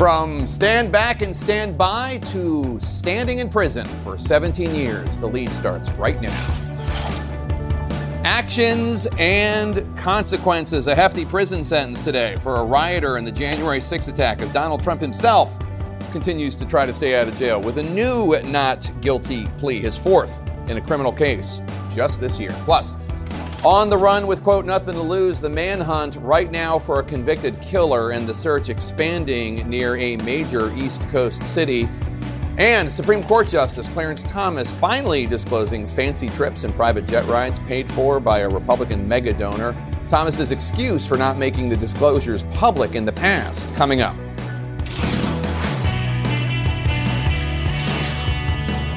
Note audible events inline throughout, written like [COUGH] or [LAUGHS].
From stand back and stand by to standing in prison for 17 years, the lead starts right now. Actions and consequences. A hefty prison sentence today for a rioter in the January 6 attack as Donald Trump himself continues to try to stay out of jail with a new not guilty plea, his fourth in a criminal case just this year. Plus, on the run with, quote, nothing to lose, the manhunt right now for a convicted killer and the search expanding near a major East Coast city. And Supreme Court Justice Clarence Thomas finally disclosing fancy trips and private jet rides paid for by a Republican mega donor. Thomas's excuse for not making the disclosures public in the past coming up.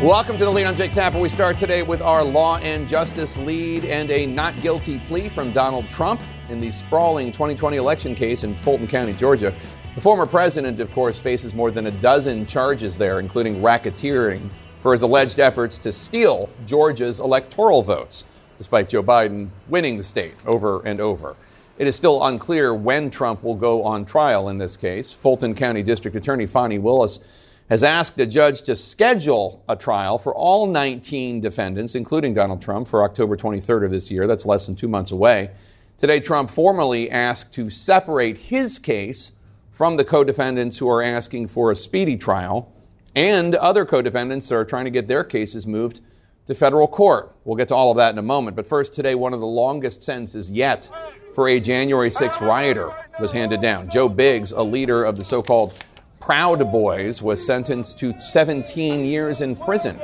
Welcome to the lead. I'm Jake Tapper. We start today with our law and justice lead and a not guilty plea from Donald Trump in the sprawling 2020 election case in Fulton County, Georgia. The former president, of course, faces more than a dozen charges there, including racketeering for his alleged efforts to steal Georgia's electoral votes, despite Joe Biden winning the state over and over. It is still unclear when Trump will go on trial in this case. Fulton County District Attorney Fani Willis has asked a judge to schedule a trial for all 19 defendants, including Donald Trump, for October 23rd of this year. That's less than two months away. Today, Trump formally asked to separate his case from the co defendants who are asking for a speedy trial, and other co defendants are trying to get their cases moved to federal court. We'll get to all of that in a moment. But first, today, one of the longest sentences yet for a January 6th rioter was handed down. Joe Biggs, a leader of the so called Proud Boys was sentenced to 17 years in prison.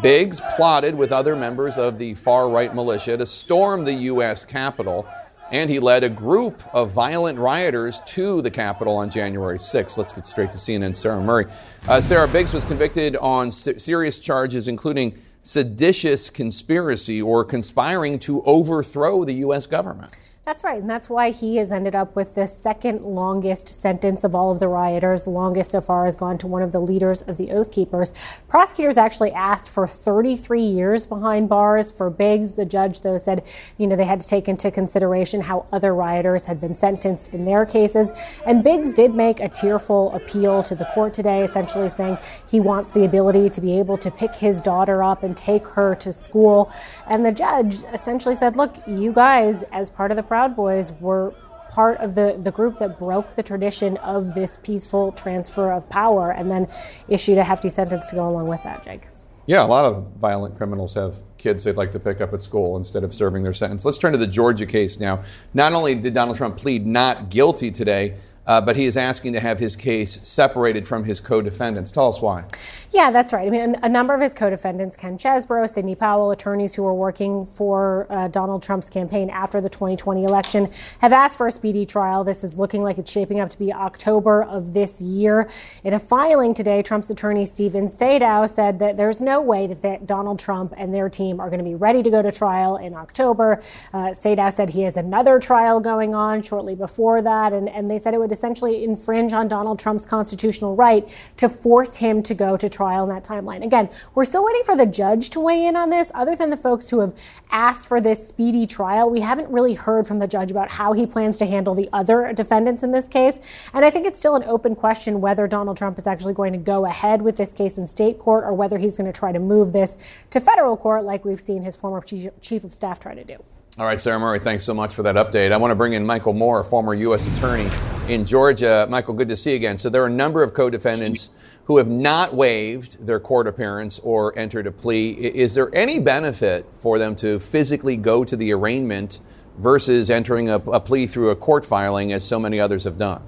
Biggs plotted with other members of the far right militia to storm the U.S. Capitol, and he led a group of violent rioters to the Capitol on January 6th. Let's get straight to CNN's Sarah Murray. Uh, Sarah Biggs was convicted on serious charges, including seditious conspiracy or conspiring to overthrow the U.S. government. That's right. And that's why he has ended up with the second longest sentence of all of the rioters. The longest so far has gone to one of the leaders of the Oath Keepers. Prosecutors actually asked for 33 years behind bars for Biggs. The judge, though, said, you know, they had to take into consideration how other rioters had been sentenced in their cases. And Biggs did make a tearful appeal to the court today, essentially saying he wants the ability to be able to pick his daughter up and take her to school. And the judge essentially said, look, you guys, as part of the Proud Boys were part of the, the group that broke the tradition of this peaceful transfer of power and then issued a hefty sentence to go along with that, Jake. Yeah, a lot of violent criminals have kids they'd like to pick up at school instead of serving their sentence. Let's turn to the Georgia case now. Not only did Donald Trump plead not guilty today, uh, but he is asking to have his case separated from his co defendants. Tell us why. Yeah, that's right. I mean, a number of his co defendants, Ken Chesebro, Sidney Powell, attorneys who were working for uh, Donald Trump's campaign after the 2020 election, have asked for a speedy trial. This is looking like it's shaping up to be October of this year. In a filing today, Trump's attorney, Stephen Sadow, said that there's no way that, that Donald Trump and their team are going to be ready to go to trial in October. Uh, Sadow said he has another trial going on shortly before that, and, and they said it would essentially infringe on Donald Trump's constitutional right to force him to go to trial trial in that timeline. Again, we're still waiting for the judge to weigh in on this. Other than the folks who have asked for this speedy trial, we haven't really heard from the judge about how he plans to handle the other defendants in this case. And I think it's still an open question whether Donald Trump is actually going to go ahead with this case in state court or whether he's going to try to move this to federal court like we've seen his former chief of staff try to do. All right, Sarah Murray, thanks so much for that update. I want to bring in Michael Moore, former U.S. Attorney in Georgia. Michael, good to see you again. So there are a number of co defendants who have not waived their court appearance or entered a plea. Is there any benefit for them to physically go to the arraignment versus entering a, a plea through a court filing, as so many others have done?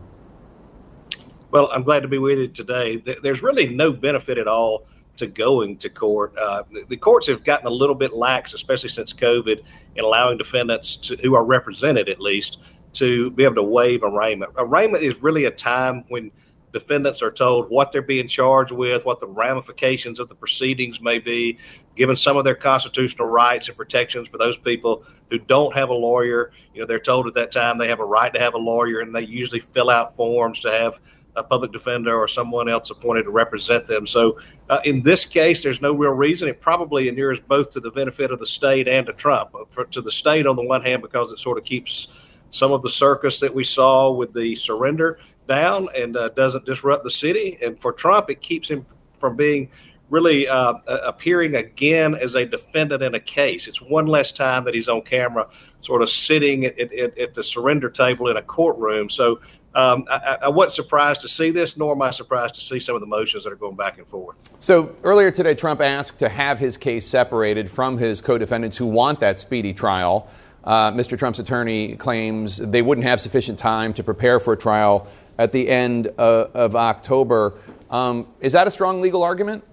Well, I'm glad to be with you today. There's really no benefit at all to going to court. Uh, the, the, courts have gotten a little bit lax, especially since COVID, in allowing defendants to, who are represented at least to be able to waive arraignment. Arraignment is really a time when defendants are told what they're being charged with, what the ramifications of the proceedings may be, given some of their constitutional rights and protections for those people who don't have a lawyer. You know, they're told at that time they have a right to have a lawyer, and they usually fill out forms to have a public defender or someone else appointed to represent them. So, uh, in this case, there's no real reason. It probably inures both to the benefit of the state and to Trump. For, to the state, on the one hand, because it sort of keeps some of the circus that we saw with the surrender down and uh, doesn't disrupt the city. And for Trump, it keeps him from being really uh, appearing again as a defendant in a case. It's one less time that he's on camera, sort of sitting at, at, at the surrender table in a courtroom. So um, I, I, wasn't surprised to see this, nor am I surprised to see some of the motions that are going back and forth. So earlier today, Trump asked to have his case separated from his co defendants who want that speedy trial. Uh, Mr. Trump's attorney claims they wouldn't have sufficient time to prepare for a trial at the end uh, of October. Um, is that a strong legal argument?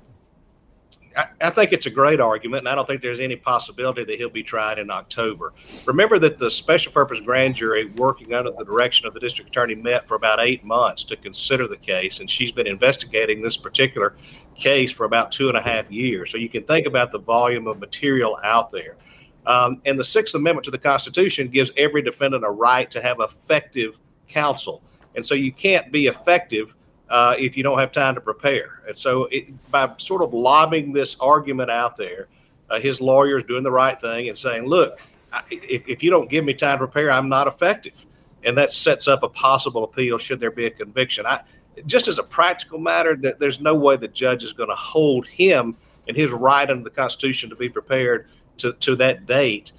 I, I, think it's a great argument, and I don't think there's any possibility that he'll be tried in October. Remember that the special purpose grand jury, working under the direction of the district attorney, met for about eight months to consider the case, and she's been investigating this particular case for about two and a half years. So you can think about the volume of material out there. Um, and the Sixth Amendment to the Constitution gives every defendant a right to have effective counsel. And so you can't be effective uh, if you don't have time to prepare. And so, it, by sort of lobbing this argument out there, uh, his lawyer is doing the right thing and saying, look, if, if you don't give me time to prepare, I'm not effective. And that sets up a possible appeal should there be a conviction. I, just as a practical matter, there's no way the judge is going to hold him and his right under the Constitution to be prepared to, to that date,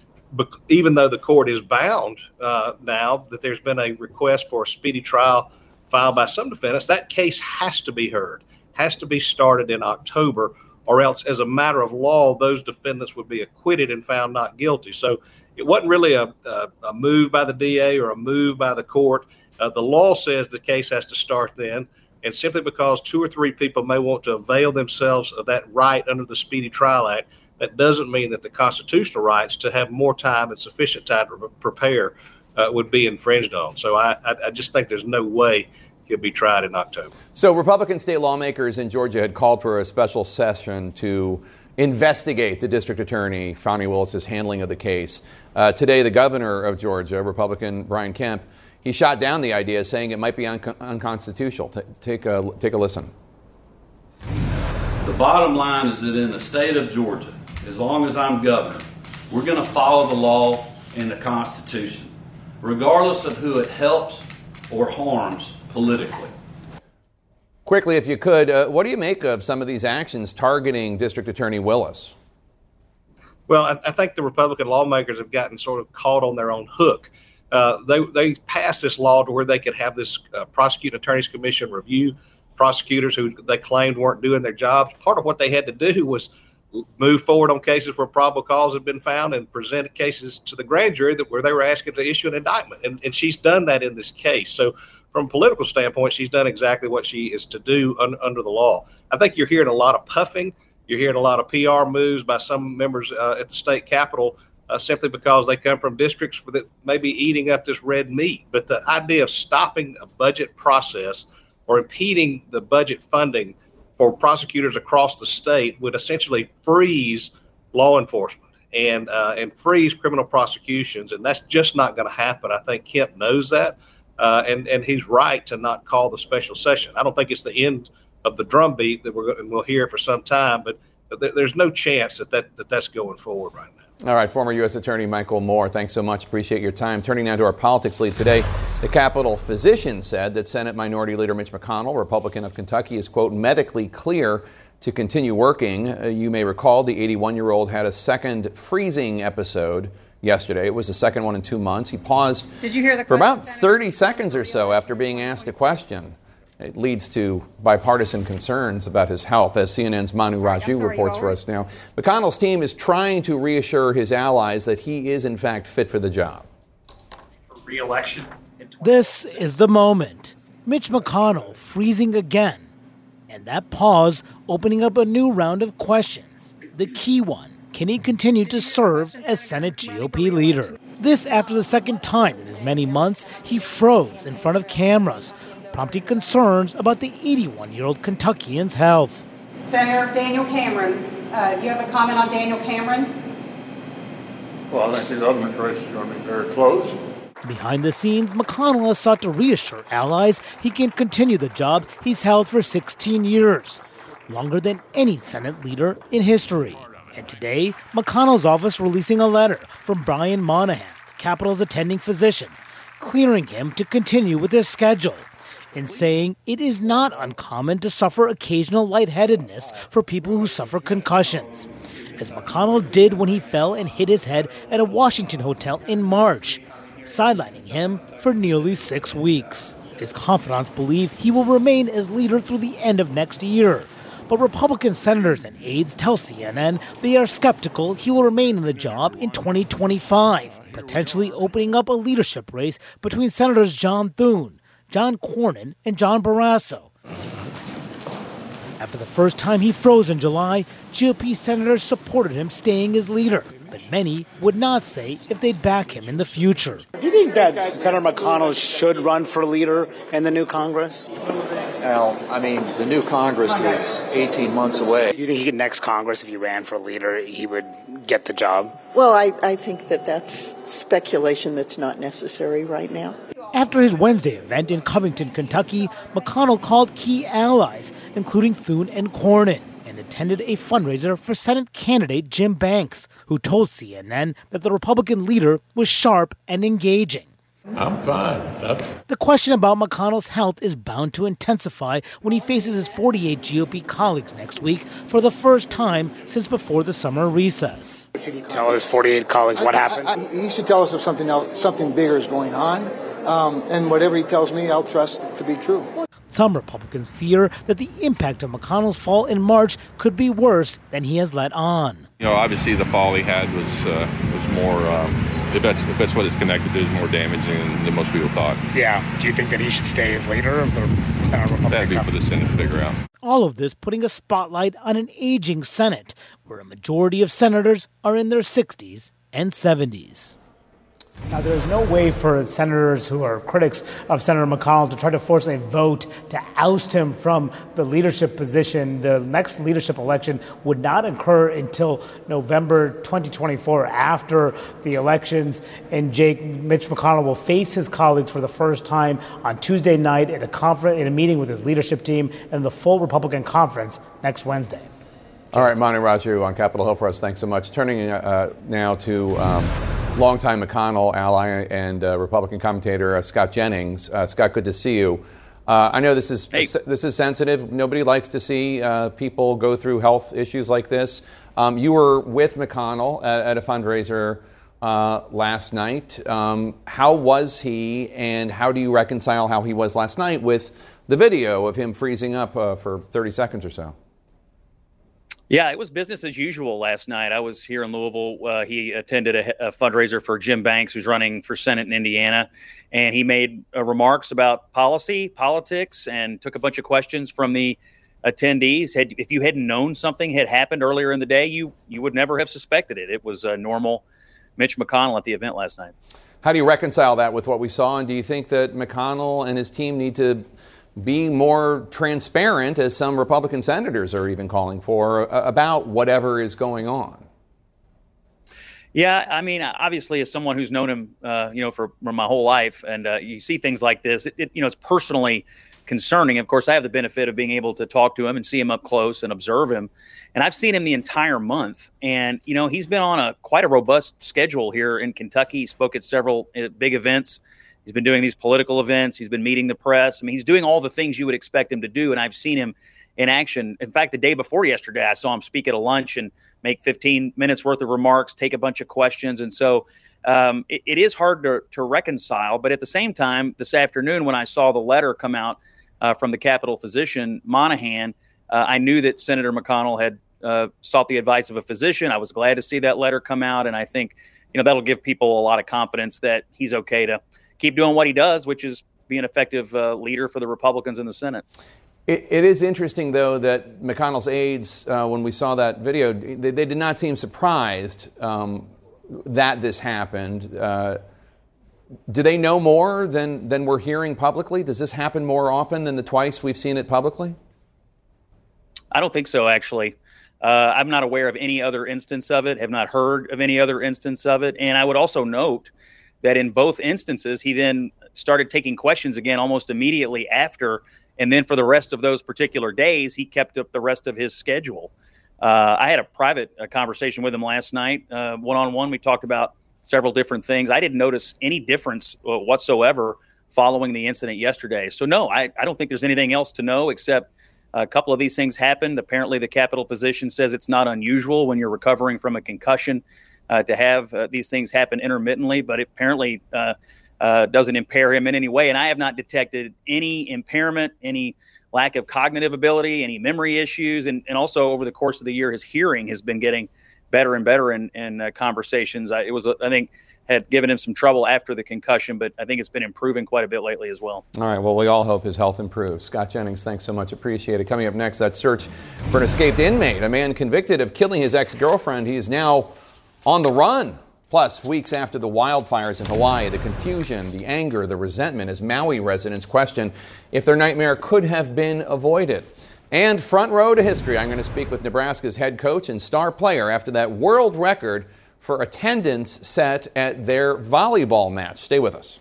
even though the court is bound uh, now that there's been a request for a speedy trial filed by some defendants, that case has to be heard, has to be started in October, or else, as a matter of law, those defendants would be acquitted and found not guilty. So it wasn't really a, a, a move by the DA or a move by the court. Uh, the law says the case has to start then. And simply because two or three people may want to avail themselves of that right under the Speedy Trial Act, that doesn't mean that the constitutional rights to have more time and sufficient time to prepare uh, would be infringed on. So I, I, I just think there's no way he'll be tried in October. So Republican state lawmakers in Georgia had called for a special session to investigate the district attorney Fani Willis's handling of the case. Uh, today, the governor of Georgia, Republican Brian Kemp, he shot down the idea, saying it might be un- unconstitutional. T- take a take a listen. The bottom line is that in the state of Georgia, as long as I'm governor, we're going to follow the law and the Constitution regardless of who it helps or harms politically. Quickly, if you could, uh, what do you make of some of these actions targeting District Attorney Willis? Well, I, I think the Republican lawmakers have gotten sort of caught on their own hook. Uh, they they passed this law to where they could have this uh, prosecuting attorneys commission review prosecutors who they claimed weren't doing their jobs. Part of what they had to do was move forward on cases where probable cause had been found and presented cases to the grand jury that where they were asking to issue an indictment. And, and she's done that in this case. So from a political standpoint, she's done exactly what she is to do un, under the law. I think you're hearing a lot of puffing. You're hearing a lot of PR moves by some members uh, at the state capitol uh, simply because they come from districts that may be eating up this red meat. But the idea of stopping a budget process or impeding the budget funding – for prosecutors across the state would essentially freeze law enforcement and uh, and freeze criminal prosecutions, and that's just not going to happen. I think Kemp knows that, uh, and and he's right to not call the special session. I don't think it's the end of the drumbeat that we're going we'll hear for some time, but there's no chance that, that that that's going forward right now. All right, former U.S. Attorney Michael Moore, thanks so much. Appreciate your time. Turning now to our politics lead today, the Capitol physician said that Senate Minority Leader Mitch McConnell, Republican of Kentucky, is, quote, medically clear to continue working. Uh, you may recall the 81 year old had a second freezing episode yesterday. It was the second one in two months. He paused Did you hear the for about 30 seconds or so after being asked a question. It leads to bipartisan concerns about his health, as CNN's Manu Raju reports for us now. McConnell's team is trying to reassure his allies that he is, in fact, fit for the job. Re-election. This is the moment. Mitch McConnell freezing again. And that pause opening up a new round of questions. The key one can he continue to serve as Senate GOP leader? This after the second time in as many months he froze in front of cameras prompting concerns about the 81 year old Kentuckian's health. Senator Daniel Cameron, uh, do you have a comment on Daniel Cameron? Well, I think his ultimate race is going to be very close. Behind the scenes, McConnell has sought to reassure allies he can continue the job he's held for 16 years, longer than any Senate leader in history. And today, McConnell's office releasing a letter from Brian Monahan, the Capitol's attending physician, clearing him to continue with his schedule in saying it is not uncommon to suffer occasional lightheadedness for people who suffer concussions, as McConnell did when he fell and hit his head at a Washington hotel in March, sidelining him for nearly six weeks. His confidants believe he will remain as leader through the end of next year. But Republican senators and aides tell CNN they are skeptical he will remain in the job in 2025, potentially opening up a leadership race between Senators John Thune, John Cornyn, and John Barrasso. After the first time he froze in July, GOP senators supported him staying as leader but many would not say if they'd back him in the future. Do you think that Senator McConnell should run for leader in the new Congress? Well, I mean, the new Congress is 18 months away. Do you think he could next Congress, if he ran for leader, he would get the job? Well, I, I think that that's speculation that's not necessary right now. After his Wednesday event in Covington, Kentucky, McConnell called key allies, including Thune and Cornyn and attended a fundraiser for Senate candidate Jim Banks, who told CNN that the Republican leader was sharp and engaging. I'm fine. That's... The question about McConnell's health is bound to intensify when he faces his 48 GOP colleagues next week for the first time since before the summer recess. Tell his 48 colleagues what happened. I, I, he should tell us if something else, something bigger is going on, um, and whatever he tells me, I'll trust to be true. Some Republicans fear that the impact of McConnell's fall in March could be worse than he has let on. You know, obviously the fall he had was uh, was more. Um, if that's if that's what it's connected to, is more damaging than most people thought. Yeah. Do you think that he should stay as leader of the Senate Republican? That'd be for the Senate to figure out. All of this putting a spotlight on an aging Senate, where a majority of senators are in their 60s and 70s. Now, there's no way for senators who are critics of Senator McConnell to try to force a vote to oust him from the leadership position. The next leadership election would not occur until November 2024, after the elections. And Jake Mitch McConnell will face his colleagues for the first time on Tuesday night at a conference, in a meeting with his leadership team and the full Republican conference next Wednesday. All right, Manu Raju on Capitol Hill for us. Thanks so much. Turning uh, now to. Um, longtime McConnell ally and uh, Republican commentator uh, Scott Jennings. Uh, Scott, good to see you. Uh, I know this is hey. this is sensitive. Nobody likes to see uh, people go through health issues like this. Um, you were with McConnell at, at a fundraiser uh, last night. Um, how was he, and how do you reconcile how he was last night with the video of him freezing up for 30 seconds or so? Yeah, it was business as usual last night. I was here in Louisville. Uh, he attended a, a, fundraiser for Jim Banks, who's running for Senate in Indiana, and he made uh, remarks about policy, politics, and took a bunch of questions from the attendees. Had if you hadn't known something had happened earlier in the day, you you would never have suspected it. It was a normal Mitch McConnell at the event last night. How do you reconcile that with what we saw? And do you think that McConnell and his team need to being more transparent, as some Republican senators are even calling for, about whatever is going on. Yeah, I mean, obviously, as someone who's known him, uh, you know, for, for, my whole life, and uh, you see things like this, it, it, you know, it's personally concerning. Of course, I have the benefit of being able to talk to him and see him up close and observe him, and I've seen him the entire month. And you know, he's been on a quite a robust schedule here in Kentucky. He spoke at several uh, big events He's been doing these political events. He's been meeting the press. I mean, he's doing all the things you would expect him to do. And I've seen him in action. In fact, the day before yesterday, I saw him speak at a lunch and make 15 minutes worth of remarks, take a bunch of questions. And so um, it, it is hard to, to reconcile. But at the same time, this afternoon, when I saw the letter come out uh, from the Capitol physician, Monahan, uh, I knew that Senator McConnell had uh, sought the advice of a physician. I was glad to see that letter come out. And I think, you know, that'll give people a lot of confidence that he's okay to keep doing what he does, which is be an effective uh, leader for the Republicans in the Senate. It, it is interesting, though, that McConnell's aides, uh, when we saw that video, they, they did not seem surprised um, that this happened. Uh, do they know more than, than we're hearing publicly? Does this happen more often than the twice we've seen it publicly? I don't think so, actually. Uh, I'm not aware of any other instance of it, have not heard of any other instance of it. And I would also note that in both instances, he then started taking questions again almost immediately after. And then for the rest of those particular days, he kept up the rest of his schedule. Uh, I had a private uh, conversation with him last night, one on one. We talked about several different things. I didn't notice any difference uh, whatsoever following the incident yesterday. So, no, I, I don't think there's anything else to know except a couple of these things happened. Apparently, the Capitol physician says it's not unusual when you're recovering from a concussion to have uh, these things happen intermittently, but it apparently uh, uh, doesn't impair him in any way. And I have not detected any impairment, any lack of cognitive ability, any memory issues. And, and also, over the course of the year, his hearing has been getting better and better in, in uh, conversations. I, it was, I think, had given him some trouble after the concussion, but I think it's been improving quite a bit lately as well. All right. Well, we all hope his health improves. Scott Jennings, thanks so much. Appreciate it. Coming up next, that search for an escaped inmate, a man convicted of killing his ex girlfriend. He is now on the run. Plus, weeks after the wildfires in Hawaii, the confusion, the anger, the resentment as Maui residents question if their nightmare could have been avoided. And front row to history, I'm going to speak with Nebraska's head coach and star player after that world record for attendance set at their volleyball match. Stay with us.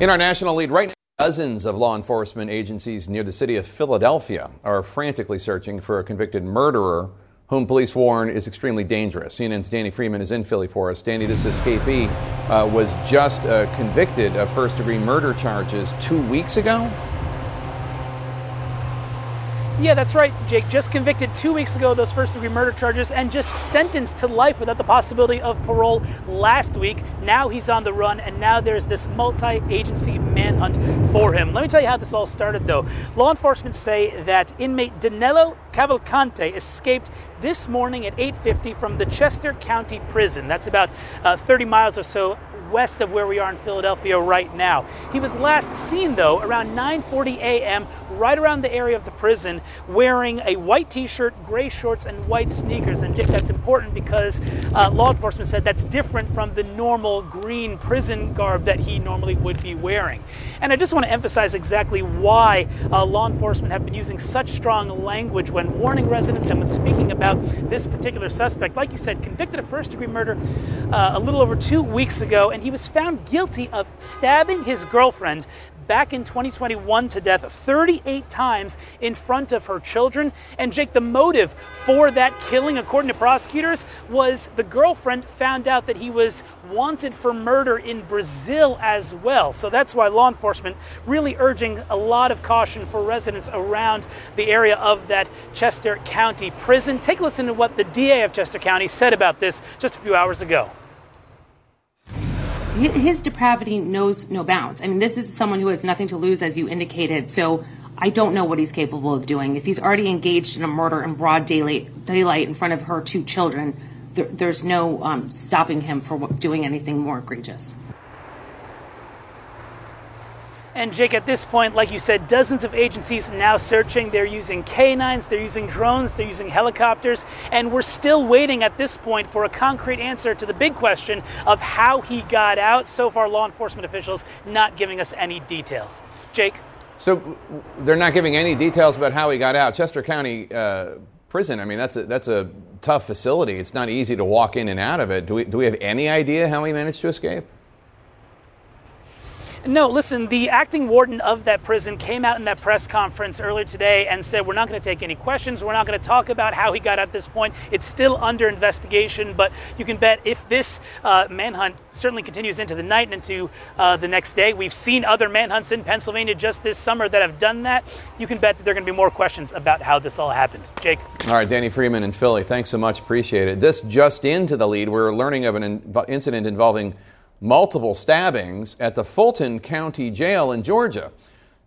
In our national lead right now, dozens of law enforcement agencies near the city of Philadelphia are frantically searching for a convicted murderer whom police warn is extremely dangerous. CNN's Danny Freeman is in Philly for us. Danny, this escapee uh, was just uh, convicted of first degree murder charges two weeks ago. Yeah, that's right, Jake. Just convicted two weeks ago of those first degree murder charges and just sentenced to life without the possibility of parole last week. Now he's on the run, and now there's this multi agency manhunt for him. Let me tell you how this all started, though. Law enforcement say that inmate Danilo Cavalcante escaped this morning at 8:50 from the Chester County Prison. That's about uh, 30 miles or so west of where we are in Philadelphia right now. He was last seen though around 9:40 a.m. right around the area of the prison wearing a white t-shirt, gray shorts and white sneakers. And Dick, that's important because uh, law enforcement said that's different from the normal green prison garb that he normally would be wearing. And I just want to emphasize exactly why uh, law enforcement have been using such strong language when warning residents and when speaking about this particular suspect. Like you said, convicted of first degree murder uh, a little over two weeks ago and he was found guilty of stabbing his girlfriend back in 2021 to death 38 times in front of her children. And Jake, the motive for that killing, according to prosecutors, was the girlfriend found out that he was wanted for murder in Brazil as well. So that's why law enforcement really urging a lot of caution for residents around the area of that Chester County prison. Take a listen to what the DA of Chester County said about this just a few hours ago his depravity knows no bounds. I mean, this is someone who has nothing to lose, as you indicated. So I don't know what he's capable of doing. If he's already engaged in a murder in broad daylight, daylight in front of her two children, there, there's no um, stopping him from doing anything more egregious. And Jake, at this point, like you said, dozens of agencies now searching. They're using canines, they're using drones, they're using helicopters, and we're still waiting at this point for a concrete answer to the big question of how he got out. So far, law enforcement officials not giving us any details. Jake? So they're not giving any details about how he got out. Chester County uh, Prison, I mean, that's a, that's a tough facility. It's not easy to walk in and out of it. Do we, do we have any idea how he managed to escape? No, listen, the acting warden of that prison came out in that press conference earlier today and said, We're not going to take any questions. We're not going to talk about how he got at this point. It's still under investigation, but you can bet if this uh, manhunt certainly continues into the night and into uh, the next day, we've seen other manhunts in Pennsylvania just this summer that have done that. You can bet that there are going to be more questions about how this all happened. Jake. All right, Danny Freeman in Philly, thanks so much. Appreciate it. This just into the lead, we're learning of an in- incident involving multiple stabbings at the Fulton County Jail in Georgia.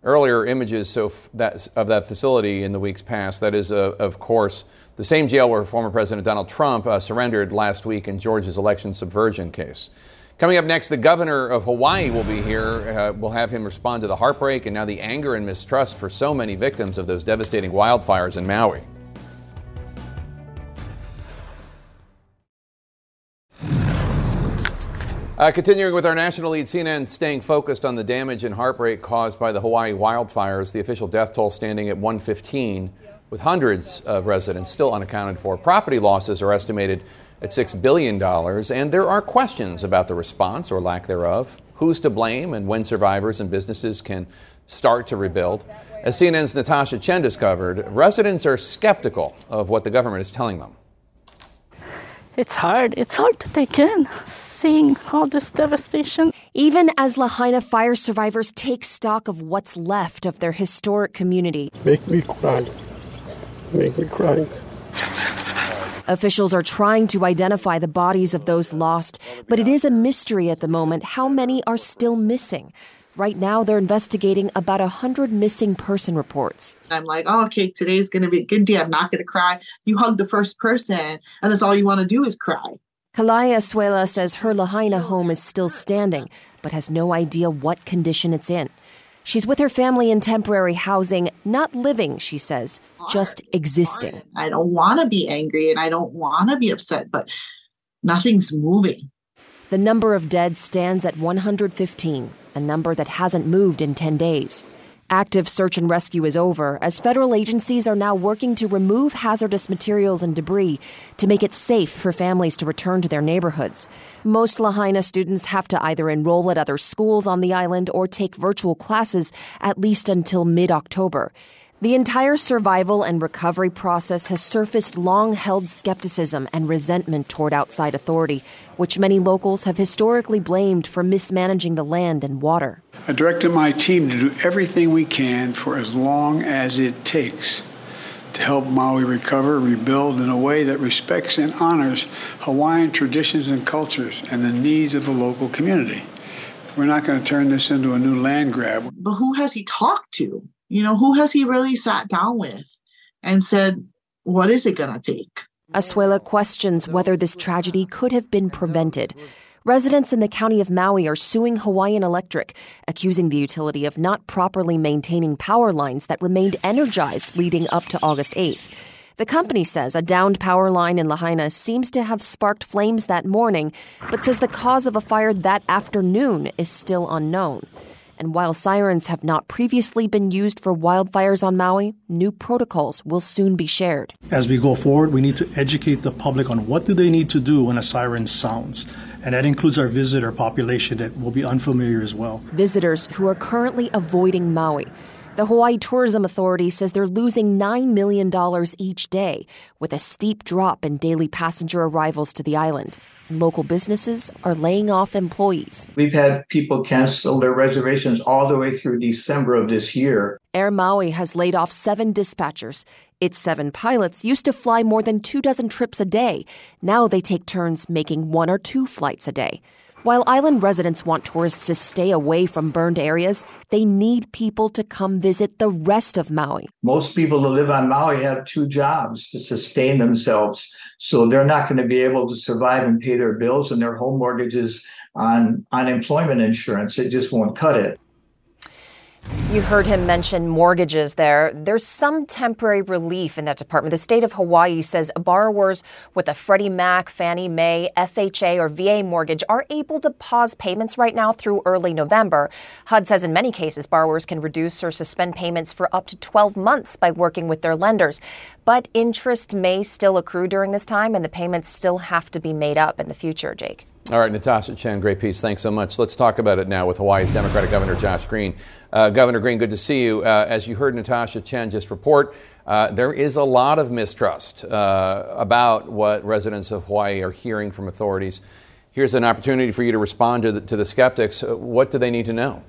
Earlier images so that, of that facility in the weeks past, that is, uh, of course, the same jail where former President Donald Trump uh, surrendered last week in Georgia's election subversion case. Coming up next, the governor of Hawaii will be here. Uh, we'll have him respond to the heartbreak and now the anger and mistrust for so many victims of those devastating wildfires in Maui. Uh, continuing with our national lead, CNN staying focused on the damage and heartbreak caused by the Hawaii wildfires. The official death toll standing at 115, with hundreds of residents still unaccounted for. Property losses are estimated at $6 billion, and there are questions about the response or lack thereof. Who's to blame, and when survivors and businesses can start to rebuild. As CNN's Natasha Chen discovered, residents are skeptical of what the government is telling them. It's hard. It's hard to take in seeing all this devastation. Even as Lahaina fire survivors take stock of what's left of their historic community. Make me cry. Make me cry. Officials are trying to identify the bodies of those lost, but it is a mystery at the moment how many are still missing. Right now, they're investigating about 100 missing person reports. I'm like, oh, okay, today's going to be a good day. I'm not going to cry. You hug the first person, and that's all you want to do is cry. Kalaya Asuela says her Lahaina home is still standing, but has no idea what condition it's in. She's with her family in temporary housing, not living, she says, just existing. I don't want to be angry and I don't want to be upset, but nothing's moving. The number of dead stands at 115, a number that hasn't moved in 10 days. Active search and rescue is over as federal agencies are now working to remove hazardous materials and debris to make it safe for families to return to their neighborhoods. Most Lahaina students have to either enroll at other schools on the island or take virtual classes at least until mid October. The entire survival and recovery process has surfaced long held skepticism and resentment toward outside authority, which many locals have historically blamed for mismanaging the land and water. I directed my team to do everything we can for as long as it takes to help Maui recover, rebuild in a way that respects and honors Hawaiian traditions and cultures and the needs of the local community. We're not going to turn this into a new land grab. But who has he talked to? You know, who has he really sat down with and said, what is it going to take? Asuela questions whether this tragedy could have been prevented. Residents in the county of Maui are suing Hawaiian Electric, accusing the utility of not properly maintaining power lines that remained energized leading up to August 8th. The company says a downed power line in Lahaina seems to have sparked flames that morning, but says the cause of a fire that afternoon is still unknown. And while sirens have not previously been used for wildfires on Maui, new protocols will soon be shared. As we go forward, we need to educate the public on what do they need to do when a siren sounds. And that includes our visitor population that will be unfamiliar as well. Visitors who are currently avoiding Maui. The Hawaii Tourism Authority says they're losing $9 million each day, with a steep drop in daily passenger arrivals to the island. And local businesses are laying off employees. We've had people cancel their reservations all the way through December of this year. Air Maui has laid off seven dispatchers. Its seven pilots used to fly more than two dozen trips a day. Now they take turns making one or two flights a day. While island residents want tourists to stay away from burned areas, they need people to come visit the rest of Maui. Most people who live on Maui have two jobs to sustain themselves, so they're not going to be able to survive and pay their bills and their home mortgages on unemployment insurance. It just won't cut it. You heard him mention mortgages there. There's some temporary relief in that department. The state of Hawaii says borrowers with a Freddie Mac, Fannie Mae, FHA, or VA mortgage are able to pause payments right now through early November. HUD says in many cases, borrowers can reduce or suspend payments for up to 12 months by working with their lenders. But interest may still accrue during this time, and the payments still have to be made up in the future, Jake. All right, Natasha Chen, great piece. Thanks so much. Let's talk about it now with Hawaii's Democratic Governor Josh Green. Uh, Governor Green, good to see you. Uh, as you heard Natasha Chen just report, uh, there is a lot of mistrust uh, about what residents of Hawaii are hearing from authorities. Here's an opportunity for you to respond to the, to the skeptics. Uh, what do they need to know?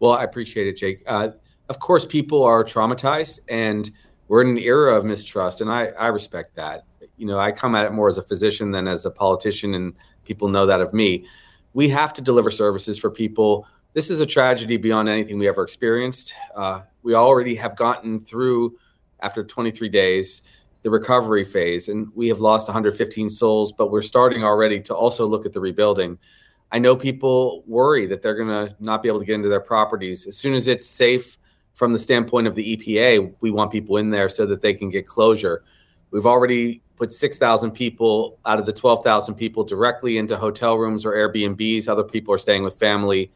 Well, I appreciate it, Jake. Uh, of course, people are traumatized, and we're in an era of mistrust, and I, I respect that you know, I come at it more as a physician than as a politician, and people know that of me. We have to deliver services for people. This is a tragedy beyond anything we ever experienced. Uh, we already have gotten through, after 23 days, the recovery phase, and we have lost 115 souls, but we're starting already to also look at the rebuilding. I know people worry that they're going to not be able to get into their properties. As soon as it's safe from the standpoint of the EPA, we want people in there so that they can get closure. We've already put 6,000 people out of the 12,000 people directly into hotel rooms or Airbnbs. Other people are staying with family.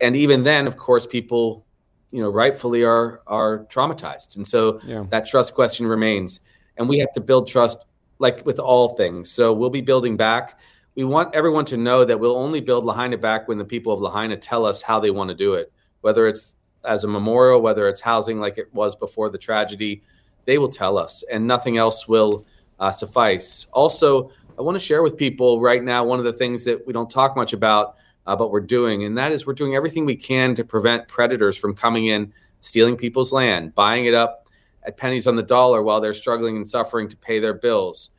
And even then, of course, people, you know, rightfully are are traumatized. And so yeah. that trust question remains. And we have to build trust like with all things. So we'll be building back. We want everyone to know that we'll only build Lahaina back when the people of Lahaina tell us how they want to do it, whether it's as a memorial, whether it's housing like it was before the tragedy, they will tell us, and nothing else will uh, suffice. Also, I want to share with people right now one of the things that we don't talk much about, uh, but we're doing, and that is we're doing everything we can to prevent predators from coming in, stealing people's land, buying it up at pennies on the dollar while they're struggling and suffering to pay their bills.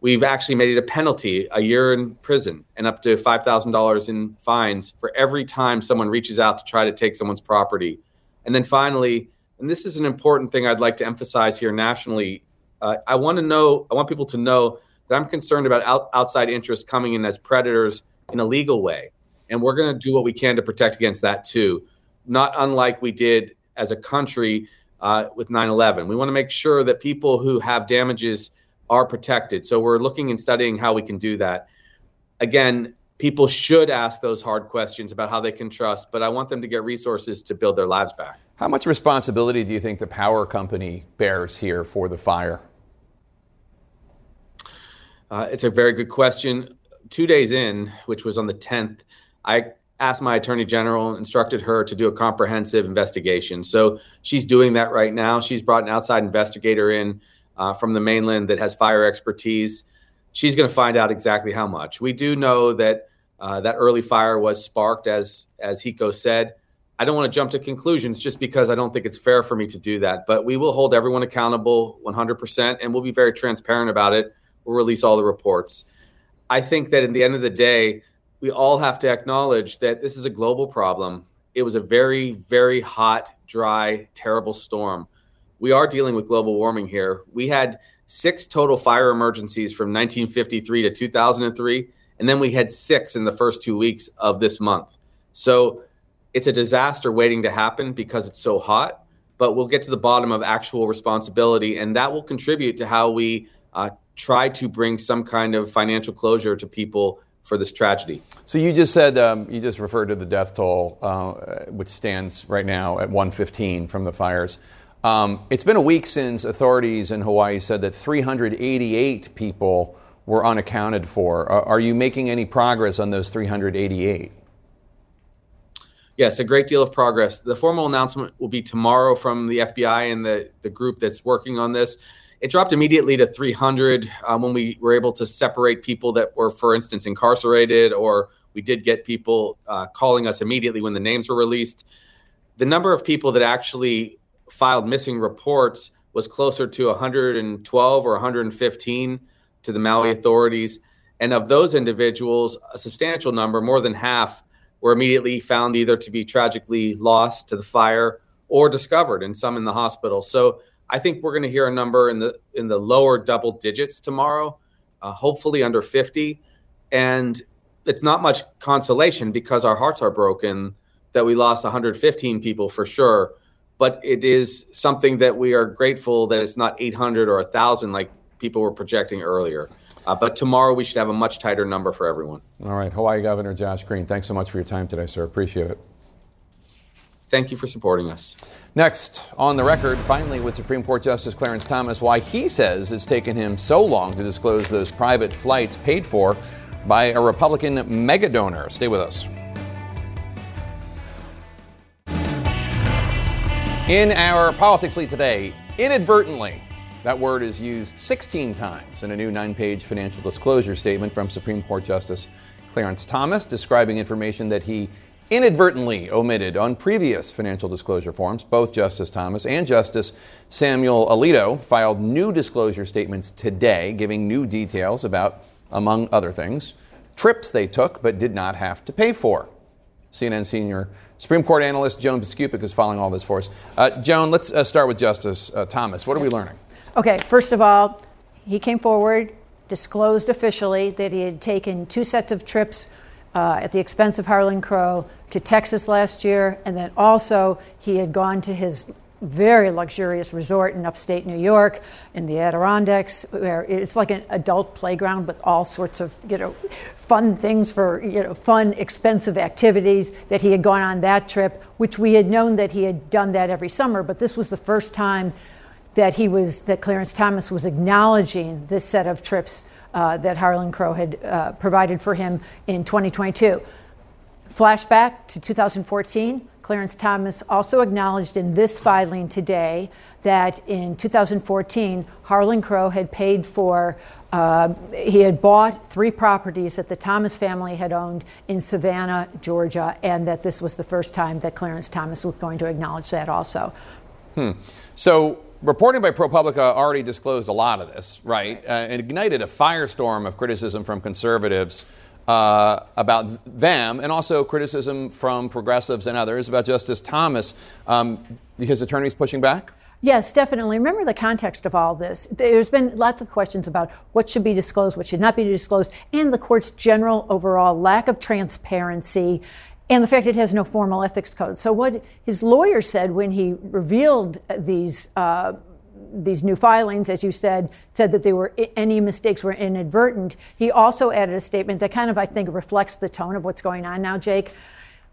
We've actually made it a penalty, a year in prison, and up to $5,000 in fines for every time someone reaches out to try to take someone's property. And then finally, and this is an important thing I'd like to emphasize here nationally, uh, I want to know, I want people to know that I'm concerned about out, outside interests coming in as predators in a legal way. And we're going to do what we can to protect against that too, not unlike we did as a country uh, with 9 11. We want to make sure that people who have damages are protected. So we're looking and studying how we can do that. Again, people should ask those hard questions about how they can trust, but I want them to get resources to build their lives back. How much responsibility do you think the power company bears here for the fire? Uh, it's a very good question. Two days in, which was on the 10th, I asked my attorney general, instructed her to do a comprehensive investigation. So she's doing that right now. She's brought an outside investigator in uh, from the mainland that has fire expertise. She's going to find out exactly how much. We do know that uh, that early fire was sparked, as as HECO said. I don't want to jump to conclusions just because I don't think it's fair for me to do that. But we will hold everyone accountable 100%, and we'll be very transparent about it. We'll release all the reports. I think that at the end of the day, we all have to acknowledge that this is a global problem. It was a very, very hot, dry, terrible storm we are dealing with global warming here. We had six total fire emergencies from 1953 to 2003, and then we had six in the first two weeks of this month. So it's a disaster waiting to happen because it's so hot. But we'll get to the bottom of actual responsibility, and that will contribute to how we uh, try to bring some kind of financial closure to people for this tragedy. So you just said um, you just referred to the death toll, uh, which stands right now at 115 from the fires. Um, it's been a week since authorities in Hawaii said that 388 people were unaccounted for. Are, are you making any progress on those 388? Yes, a great deal of progress. The formal announcement will be tomorrow from the FBI and the, the group that's working on this. It dropped immediately to 300 um, when we were able to separate people that were, for instance, incarcerated, or we did get people uh, calling us immediately when the names were released. The number of people that actually filed missing reports was closer to 112 or 115 to the Maui authorities. And of those individuals, a substantial number, more than half, were immediately found either to be tragically lost to the fire or discovered, and some in the hospital. So I think we're going to hear a number in the in the lower double digits tomorrow, uh, hopefully under 50. And it's not much consolation because our hearts are broken that we lost 115 people for sure but it is something that we are grateful that it's not 800 or 1,000 like people were projecting earlier. Uh, but tomorrow we should have a much tighter number for everyone. All right. Hawaii Governor Josh Green, thanks so much for your time today, sir. Appreciate it. Thank you for supporting us. Next, on the record, finally, with Supreme Court Justice Clarence Thomas, why he says it's taken him so long to disclose those private flights paid for by a Republican megadonor. Stay with us. In our politics lead today, inadvertently, that word is used 16 times in a new nine page financial disclosure statement from Supreme Court Justice Clarence Thomas, describing information that he inadvertently omitted on previous financial disclosure forms. Both Justice Thomas and Justice Samuel Alito filed new disclosure statements today, giving new details about, among other things, trips they took but did not have to pay for. CNN senior Supreme Court analyst Joan Biskupic is following all this for us. Uh, Joan, let's uh, start with Justice uh, Thomas. What are we learning? Okay, first of all, he came forward, disclosed officially that he had taken two sets of trips uh, at the expense of Harlan Crow to Texas last year, and then also he had gone to his very luxurious resort in upstate New York in the Adirondacks, where it's like an adult playground with all sorts of you know fun things for you know fun expensive activities that he had gone on that trip, which we had known that he had done that every summer, but this was the first time that he was that Clarence Thomas was acknowledging this set of trips uh, that Harlan Crow had uh, provided for him in 2022. Flashback to 2014. Clarence Thomas also acknowledged in this filing today that in 2014, Harlan Crow had paid for, uh, he had bought three properties that the Thomas family had owned in Savannah, Georgia, and that this was the first time that Clarence Thomas was going to acknowledge that also. Hmm. So, reporting by ProPublica already disclosed a lot of this, right? Uh, it ignited a firestorm of criticism from conservatives uh, about them and also criticism from progressives and others about Justice Thomas. Um, his attorneys pushing back? Yes, definitely. Remember the context of all this. There's been lots of questions about what should be disclosed, what should not be disclosed, and the court's general overall lack of transparency and the fact it has no formal ethics code. So, what his lawyer said when he revealed these. Uh, these new filings, as you said, said that they were any mistakes were inadvertent. He also added a statement that kind of, I think, reflects the tone of what's going on now, Jake.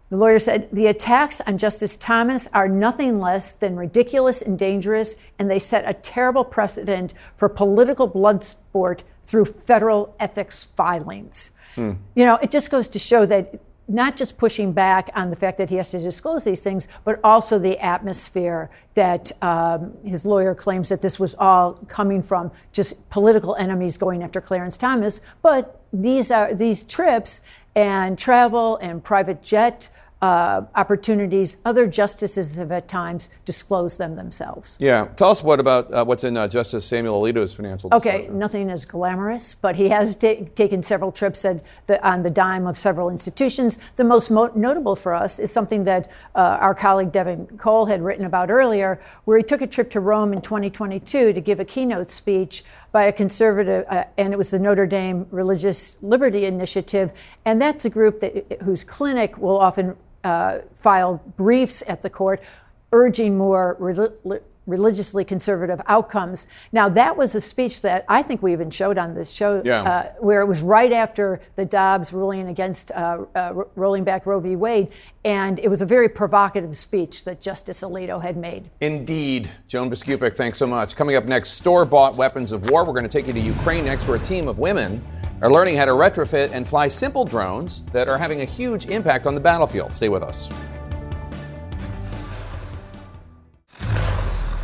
The lawyer said the attacks on Justice Thomas are nothing less than ridiculous and dangerous, and they set a terrible precedent for political blood sport through federal ethics filings. Hmm. You know, it just goes to show that not just pushing back on the fact that he has to disclose these things, but also the atmosphere that um, his lawyer claims that this was all coming from just political enemies going after Clarence Thomas. But these are these trips and travel and private jet uh, opportunities. Other justices have at times disclosed them themselves. Yeah. Tell us what about uh, what's in uh, Justice Samuel Alito's financial disclosure. Okay, nothing as glamorous, but he has ta- taken several trips the, on the dime of several institutions. The most mo- notable for us is something that uh, our colleague Devan Cole had written about earlier, where he took a trip to Rome in 2022 to give a keynote speech by a conservative, uh, and it was the Notre Dame Religious Liberty Initiative, and that's a group that whose clinic will often uh, filed briefs at the court urging more re- religiously conservative outcomes. Now, that was a speech that I think we even showed on this show, yeah. uh, where it was right after the Dobbs ruling against uh, uh, rolling back Roe v. Wade, and it was a very provocative speech that Justice Alito had made. Indeed. Joan Biskupic, thanks so much. Coming up next, store bought weapons of war. We're going to take you to Ukraine next, where a team of women are learning how to retrofit and fly simple drones that are having a huge impact on the battlefield. Stay with us.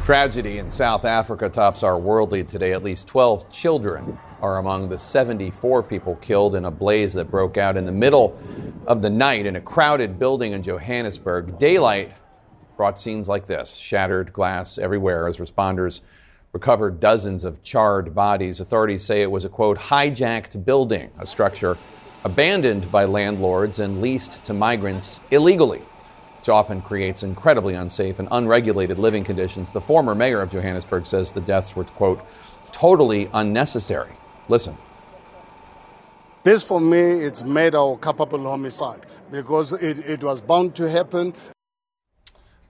Tragedy in South Africa tops our world lead today. At least 12 children are among the 74 people killed in a blaze that broke out in the middle of the night in a crowded building in Johannesburg. Daylight brought scenes like this shattered glass everywhere as responders recovered dozens of charred bodies. Authorities say it was a quote, hijacked building, a structure abandoned by landlords and leased to migrants illegally, which often creates incredibly unsafe and unregulated living conditions. The former mayor of Johannesburg says the deaths were, quote, totally unnecessary. Listen. This, for me, it's made a culpable homicide because it, it was bound to happen.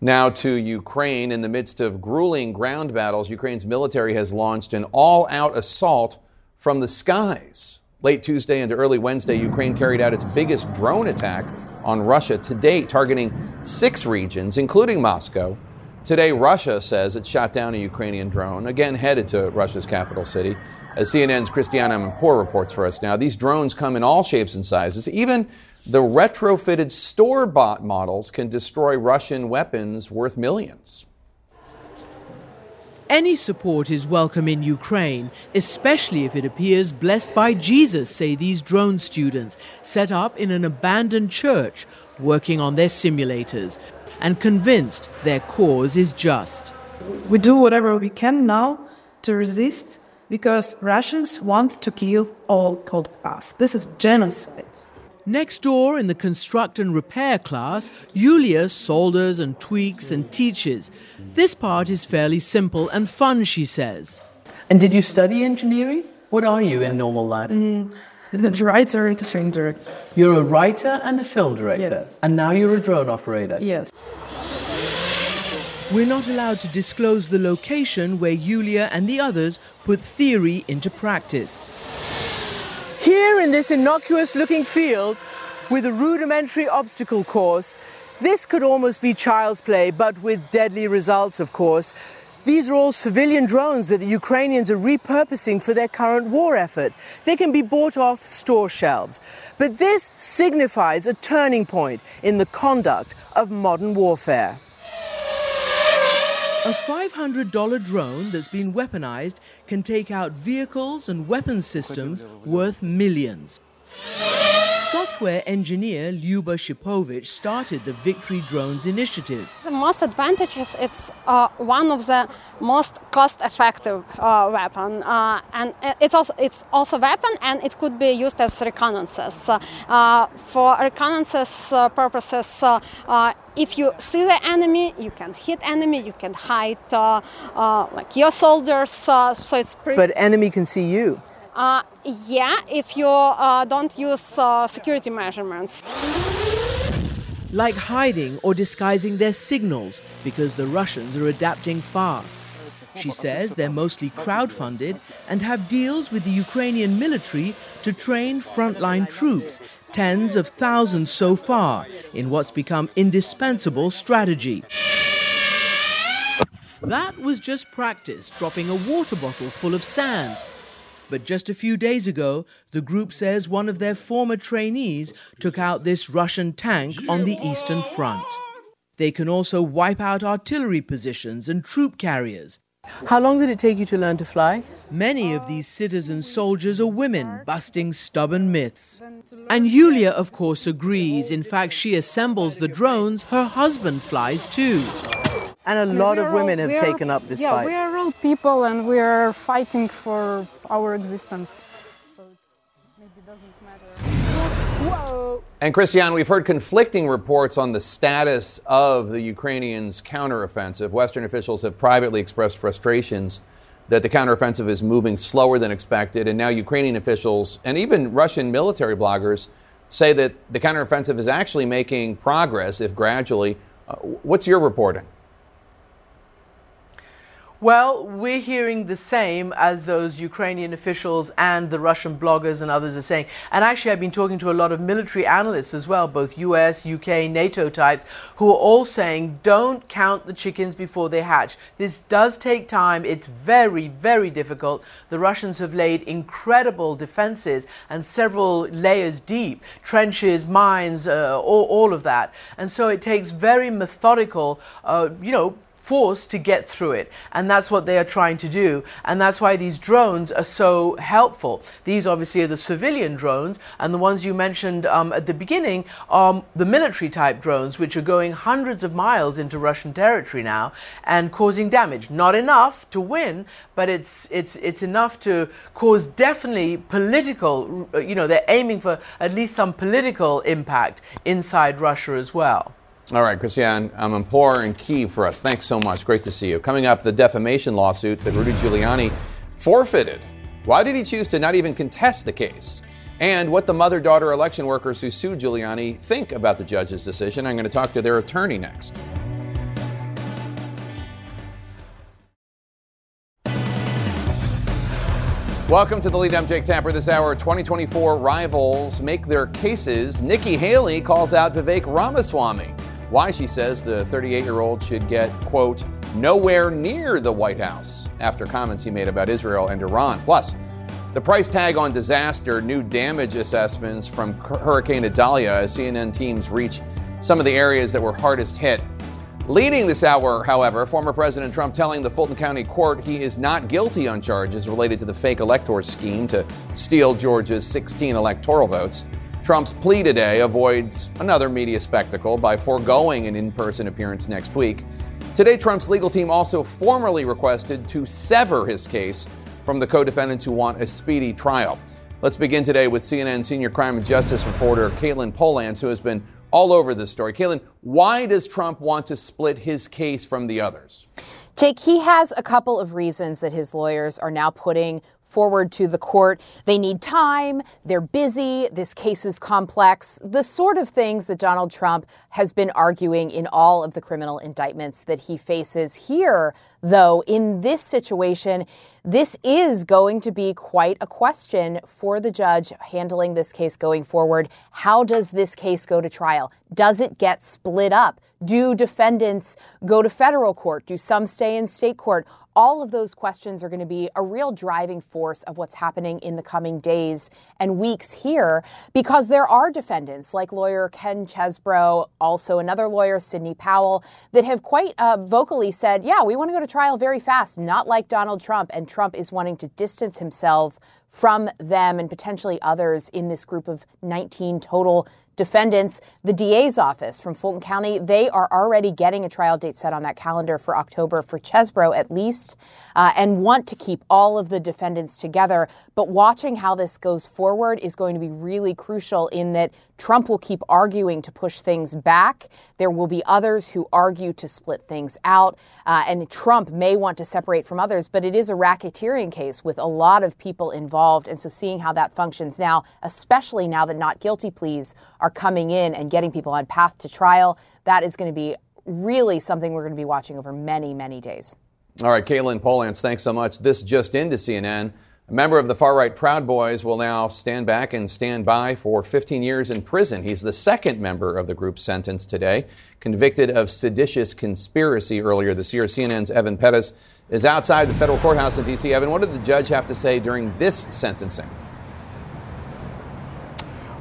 Now to Ukraine. In the midst of grueling ground battles, Ukraine's military has launched an all out assault from the skies. Late Tuesday into early Wednesday, Ukraine carried out its biggest drone attack on Russia to date, targeting six regions, including Moscow. Today, Russia says it shot down a Ukrainian drone, again headed to Russia's capital city. As CNN's Christiane Amanpour reports for us now, these drones come in all shapes and sizes, even the retrofitted store bought models can destroy Russian weapons worth millions. Any support is welcome in Ukraine, especially if it appears blessed by Jesus, say these drone students, set up in an abandoned church, working on their simulators, and convinced their cause is just. We do whatever we can now to resist because Russians want to kill all of us. This is genocide. Next door in the construct and repair class, Yulia solders and tweaks and teaches. This part is fairly simple and fun, she says. And did you study engineering? What are you in normal life? Mm, the writer and a film director. You're a writer and a film director. Yes. And now you're a drone operator. Yes. We're not allowed to disclose the location where Yulia and the others put theory into practice. Here in this innocuous looking field with a rudimentary obstacle course, this could almost be child's play, but with deadly results, of course. These are all civilian drones that the Ukrainians are repurposing for their current war effort. They can be bought off store shelves. But this signifies a turning point in the conduct of modern warfare. A $500 drone that's been weaponized can take out vehicles and weapon systems worth millions. Software engineer Lyuba Shipovich started the Victory Drones initiative. The most advantages, it's uh, one of the most cost-effective uh, weapon, uh, and it's also it's also weapon, and it could be used as reconnaissance. Uh, for reconnaissance uh, purposes, uh, if you see the enemy, you can hit enemy, you can hide like your soldiers. so it's pretty. But enemy can see you. Uh, yeah, if you uh, don't use uh, security measurements. Like hiding or disguising their signals because the Russians are adapting fast. She says they're mostly crowdfunded and have deals with the Ukrainian military to train frontline troops, tens of thousands so far, in what's become indispensable strategy. That was just practice, dropping a water bottle full of sand but just a few days ago, the group says one of their former trainees took out this Russian tank on the Eastern Front. They can also wipe out artillery positions and troop carriers. How long did it take you to learn to fly? Many of these citizen soldiers are women, busting stubborn myths. And Yulia, of course, agrees. In fact, she assembles the drones. Her husband flies too. And a lot of women all, have taken up this yeah, fight. Yeah, we are all people and we are fighting for our existence. And Christiane, we've heard conflicting reports on the status of the Ukrainians' counteroffensive. Western officials have privately expressed frustrations that the counteroffensive is moving slower than expected. And now Ukrainian officials and even Russian military bloggers say that the counteroffensive is actually making progress, if gradually. Uh, what's your reporting? Well, we're hearing the same as those Ukrainian officials and the Russian bloggers and others are saying. And actually, I've been talking to a lot of military analysts as well, both US, UK, NATO types, who are all saying don't count the chickens before they hatch. This does take time. It's very, very difficult. The Russians have laid incredible defenses and several layers deep trenches, mines, uh, all, all of that. And so it takes very methodical, uh, you know, force to get through it. And that's what they are trying to do. And that's why these drones are so helpful. These obviously are the civilian drones, and the ones you mentioned um, at the beginning are the military type drones, which are going hundreds of miles into Russian territory now and causing damage. Not enough to win, but it's, it's, it's enough to cause definitely political, you know, they're aiming for at least some political impact inside Russia as well. All right, Christiane um, Amanpour and Kyiv for us. Thanks so much. Great to see you. Coming up, the defamation lawsuit that Rudy Giuliani forfeited. Why did he choose to not even contest the case? And what the mother daughter election workers who sued Giuliani think about the judge's decision. I'm going to talk to their attorney next. Welcome to the lead. I'm Jake Tapper. This hour, 2024 rivals make their cases. Nikki Haley calls out Vivek Ramaswamy why she says the 38 year old should get, quote, nowhere near the White House after comments he made about Israel and Iran. Plus, the price tag on disaster, new damage assessments from Hurricane Idalia as CNN teams reach some of the areas that were hardest hit. Leading this hour, however, former President Trump telling the Fulton County Court he is not guilty on charges related to the fake elector scheme to steal Georgia's 16 electoral votes. Trump's plea today avoids another media spectacle by foregoing an in person appearance next week. Today, Trump's legal team also formally requested to sever his case from the co defendants who want a speedy trial. Let's begin today with CNN senior crime and justice reporter Katelyn Polantz, who has been all over this story. Katelyn, why does Trump want to split his case from the others? Jake, he has a couple of reasons that his lawyers are now putting forward to the court. They need time, they're busy, this case is complex, the sort of things that Donald Trump has been arguing in all of the criminal indictments that he faces. Here, though, in this situation, this is going to be quite a question for the judge handling this case going forward. How does this case go to trial? Does it get split up? Do defendants go to federal court? Do some stay in state court? All of those questions are going to be a real driving force of what's happening in the coming days and weeks here because there are defendants like lawyer Ken Chesebro, also another lawyer, Sidney Powell, that have quite uh, vocally said, yeah, we want to go to trial very fast, not like Donald Trump. And Trump is wanting to distance himself from them and potentially others in this group of 19 total defendants. The DA's office from Fulton County, they are already getting a trial date set on that calendar for October for Chesebro at least, uh, and want to keep all of the defendants together. But watching how this goes forward is going to be really crucial in that Trump will keep arguing to push things back. There will be others who argue to split things out. Uh, and Trump may want to separate from others, but it is a racketeering case with a lot of people involved. And so seeing how that functions now, especially now that not guilty pleas are coming in and getting people on path to trial, that is going to be really something we're going to be watching over many, many days. All right, Katelyn Polantz, thanks so much. This just into CNN. A member of the far right Proud Boys will now stand back and stand by for 15 years in prison. He's the second member of the group sentenced today, convicted of seditious conspiracy earlier this year. CNN's Evan Perez is outside the federal courthouse in D.C. Evan, what did the judge have to say during this sentencing?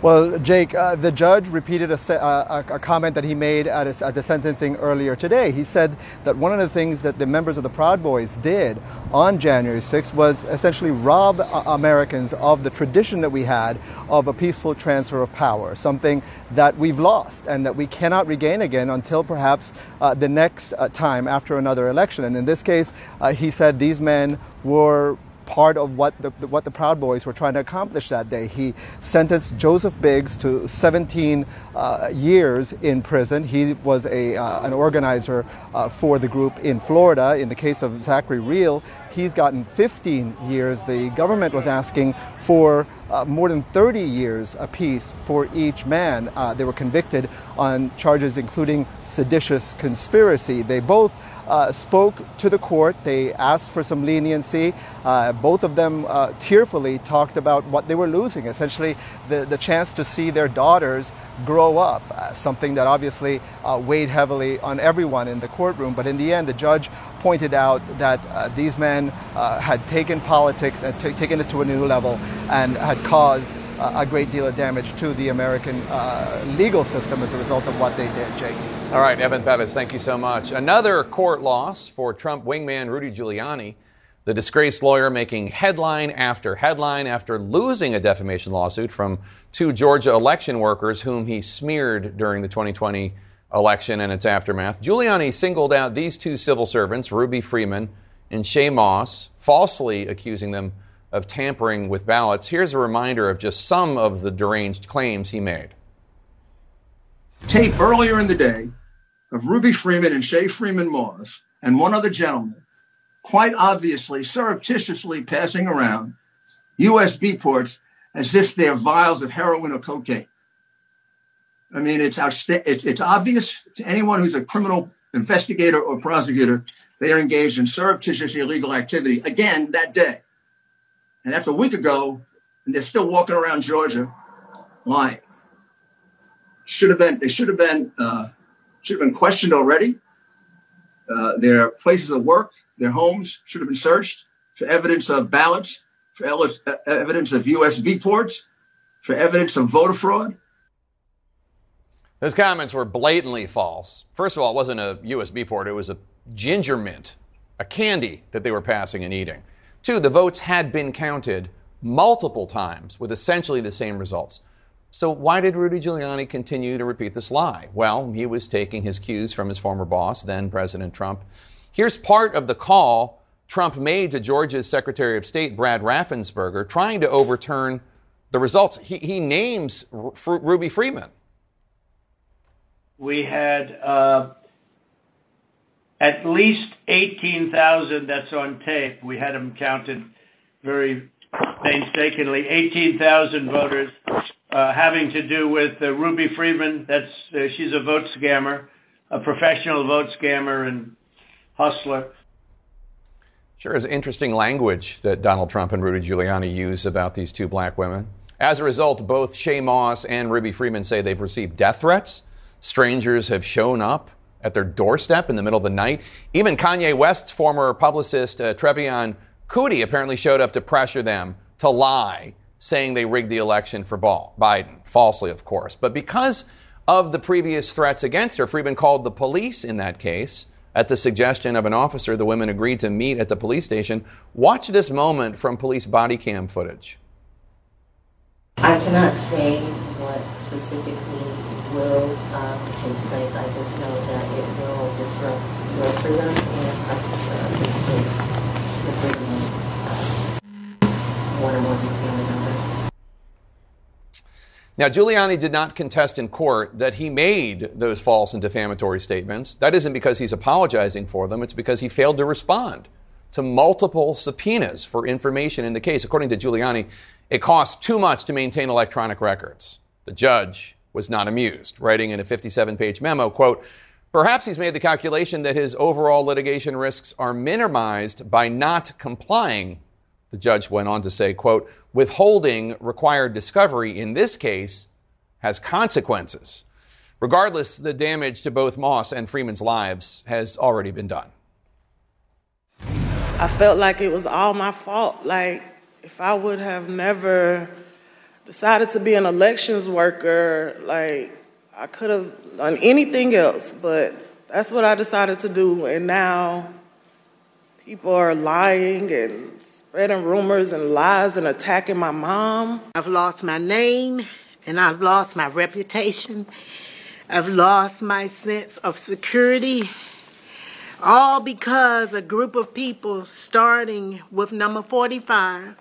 Well, Jake, uh, the judge repeated a, uh, a, comment that he made at, his, at, the sentencing earlier today. He said that one of the things that the members of the Proud Boys did on January 6th was essentially rob uh, Americans of the tradition that we had of a peaceful transfer of power, something that we've lost and that we cannot regain again until perhaps uh, the next uh, time after another election. And in this case, he said these men were part of what the, what the Proud Boys were trying to accomplish that day. He sentenced Joseph Biggs to 17 uh, years in prison. He was a, uh, an organizer uh, for the group in Florida. In the case of Zachary Rehl, he's gotten 15 years. The government was asking for uh, more than 30 years apiece for each man. Uh, they were convicted on charges including seditious conspiracy. They both uh, spoke to the court. They asked for some leniency. Uh, both of them uh, tearfully talked about what they were losing, essentially the, the chance to see their daughters grow up, uh, something that obviously uh, weighed heavily on everyone in the courtroom. But in the end, the judge pointed out that these men had taken politics and taken it to a new level and had caused a great deal of damage to the American legal system as a result of what they did, Jake. All right, Evan Perez, thank you so much. Another court loss for Trump wingman Rudy Giuliani, the disgraced lawyer making headline after headline after losing a defamation lawsuit from two Georgia election workers whom he smeared during the 2020 election and its aftermath. Giuliani singled out these two civil servants, Ruby Freeman and Shaye Moss, falsely accusing them of tampering with ballots. Here's a reminder of just some of the deranged claims he made. Tape earlier in the day of Ruby Freeman and Shaye Freeman Moss and one other gentleman, quite obviously surreptitiously passing around USB ports as if they're vials of heroin or cocaine. I mean, it's, outsta- it's, it's obvious to anyone who's a criminal investigator or prosecutor they are engaged in surreptitious illegal activity again that day. And that's a week ago, and they're still walking around Georgia lying. Should have been, they should have been, uh, should have been questioned already. Uh, their places of work, their homes should have been searched for evidence of ballots, for evidence of USB ports, for evidence of voter fraud. Those comments were blatantly false. First of all, it wasn't a USB port, it was a ginger mint, a candy that they were passing and eating. Two, the votes had been counted multiple times with essentially the same results. So, why did Rudy Giuliani continue to repeat this lie? Well, he was taking his cues from his former boss, then President Trump. Here's part of the call Trump made to Georgia's Secretary of State, Brad Raffensperger, trying to overturn the results. He, he names R- Ruby Freeman. We had uh, at least 18,000 that's on tape. We had them counted very painstakingly 18,000 voters uh, having to do with uh, Ruby Freeman. That's uh, she's a vote scammer, a professional vote scammer and hustler. Sure is interesting language that Donald Trump and Rudy Giuliani use about these two black women. As a result, both Shaye Moss and Ruby Freeman say they've received death threats. Strangers have shown up at their doorstep in the middle of the night. Even Kanye West's former publicist, uh, Trevian Kutti, apparently showed up to pressure them to lie, saying they rigged the election for Biden. Falsely, of course. But because of the previous threats against her, Freeman called the police in that case. At the suggestion of an officer, the women agreed to meet at the police station. Watch this moment from police body cam footage. I cannot say what specifically will um, take place. I just know that it will disrupt your freedom and the freedom of uh, one or more family members. Now, Giuliani did not contest in court that he made those false and defamatory statements. That isn't because he's apologizing for them, it's because he failed to respond to multiple subpoenas for information in the case. According to Giuliani, it costs too much to maintain electronic records. The judge was not amused, writing in a 57-page memo, quote, Perhaps he's made the calculation that his overall litigation risks are minimized by not complying. The judge went on to say, quote, withholding required discovery in this case has consequences. Regardless, the damage to both Moss and Freeman's lives has already been done. I felt like it was all my fault. Like, if I would have never decided to be an elections worker, like, I could have done anything else, but that's what I decided to do. And now people are lying and spreading rumors and lies and attacking my mom. I've lost my name and I've lost my reputation. I've lost my sense of security all because a group of people, starting with number 45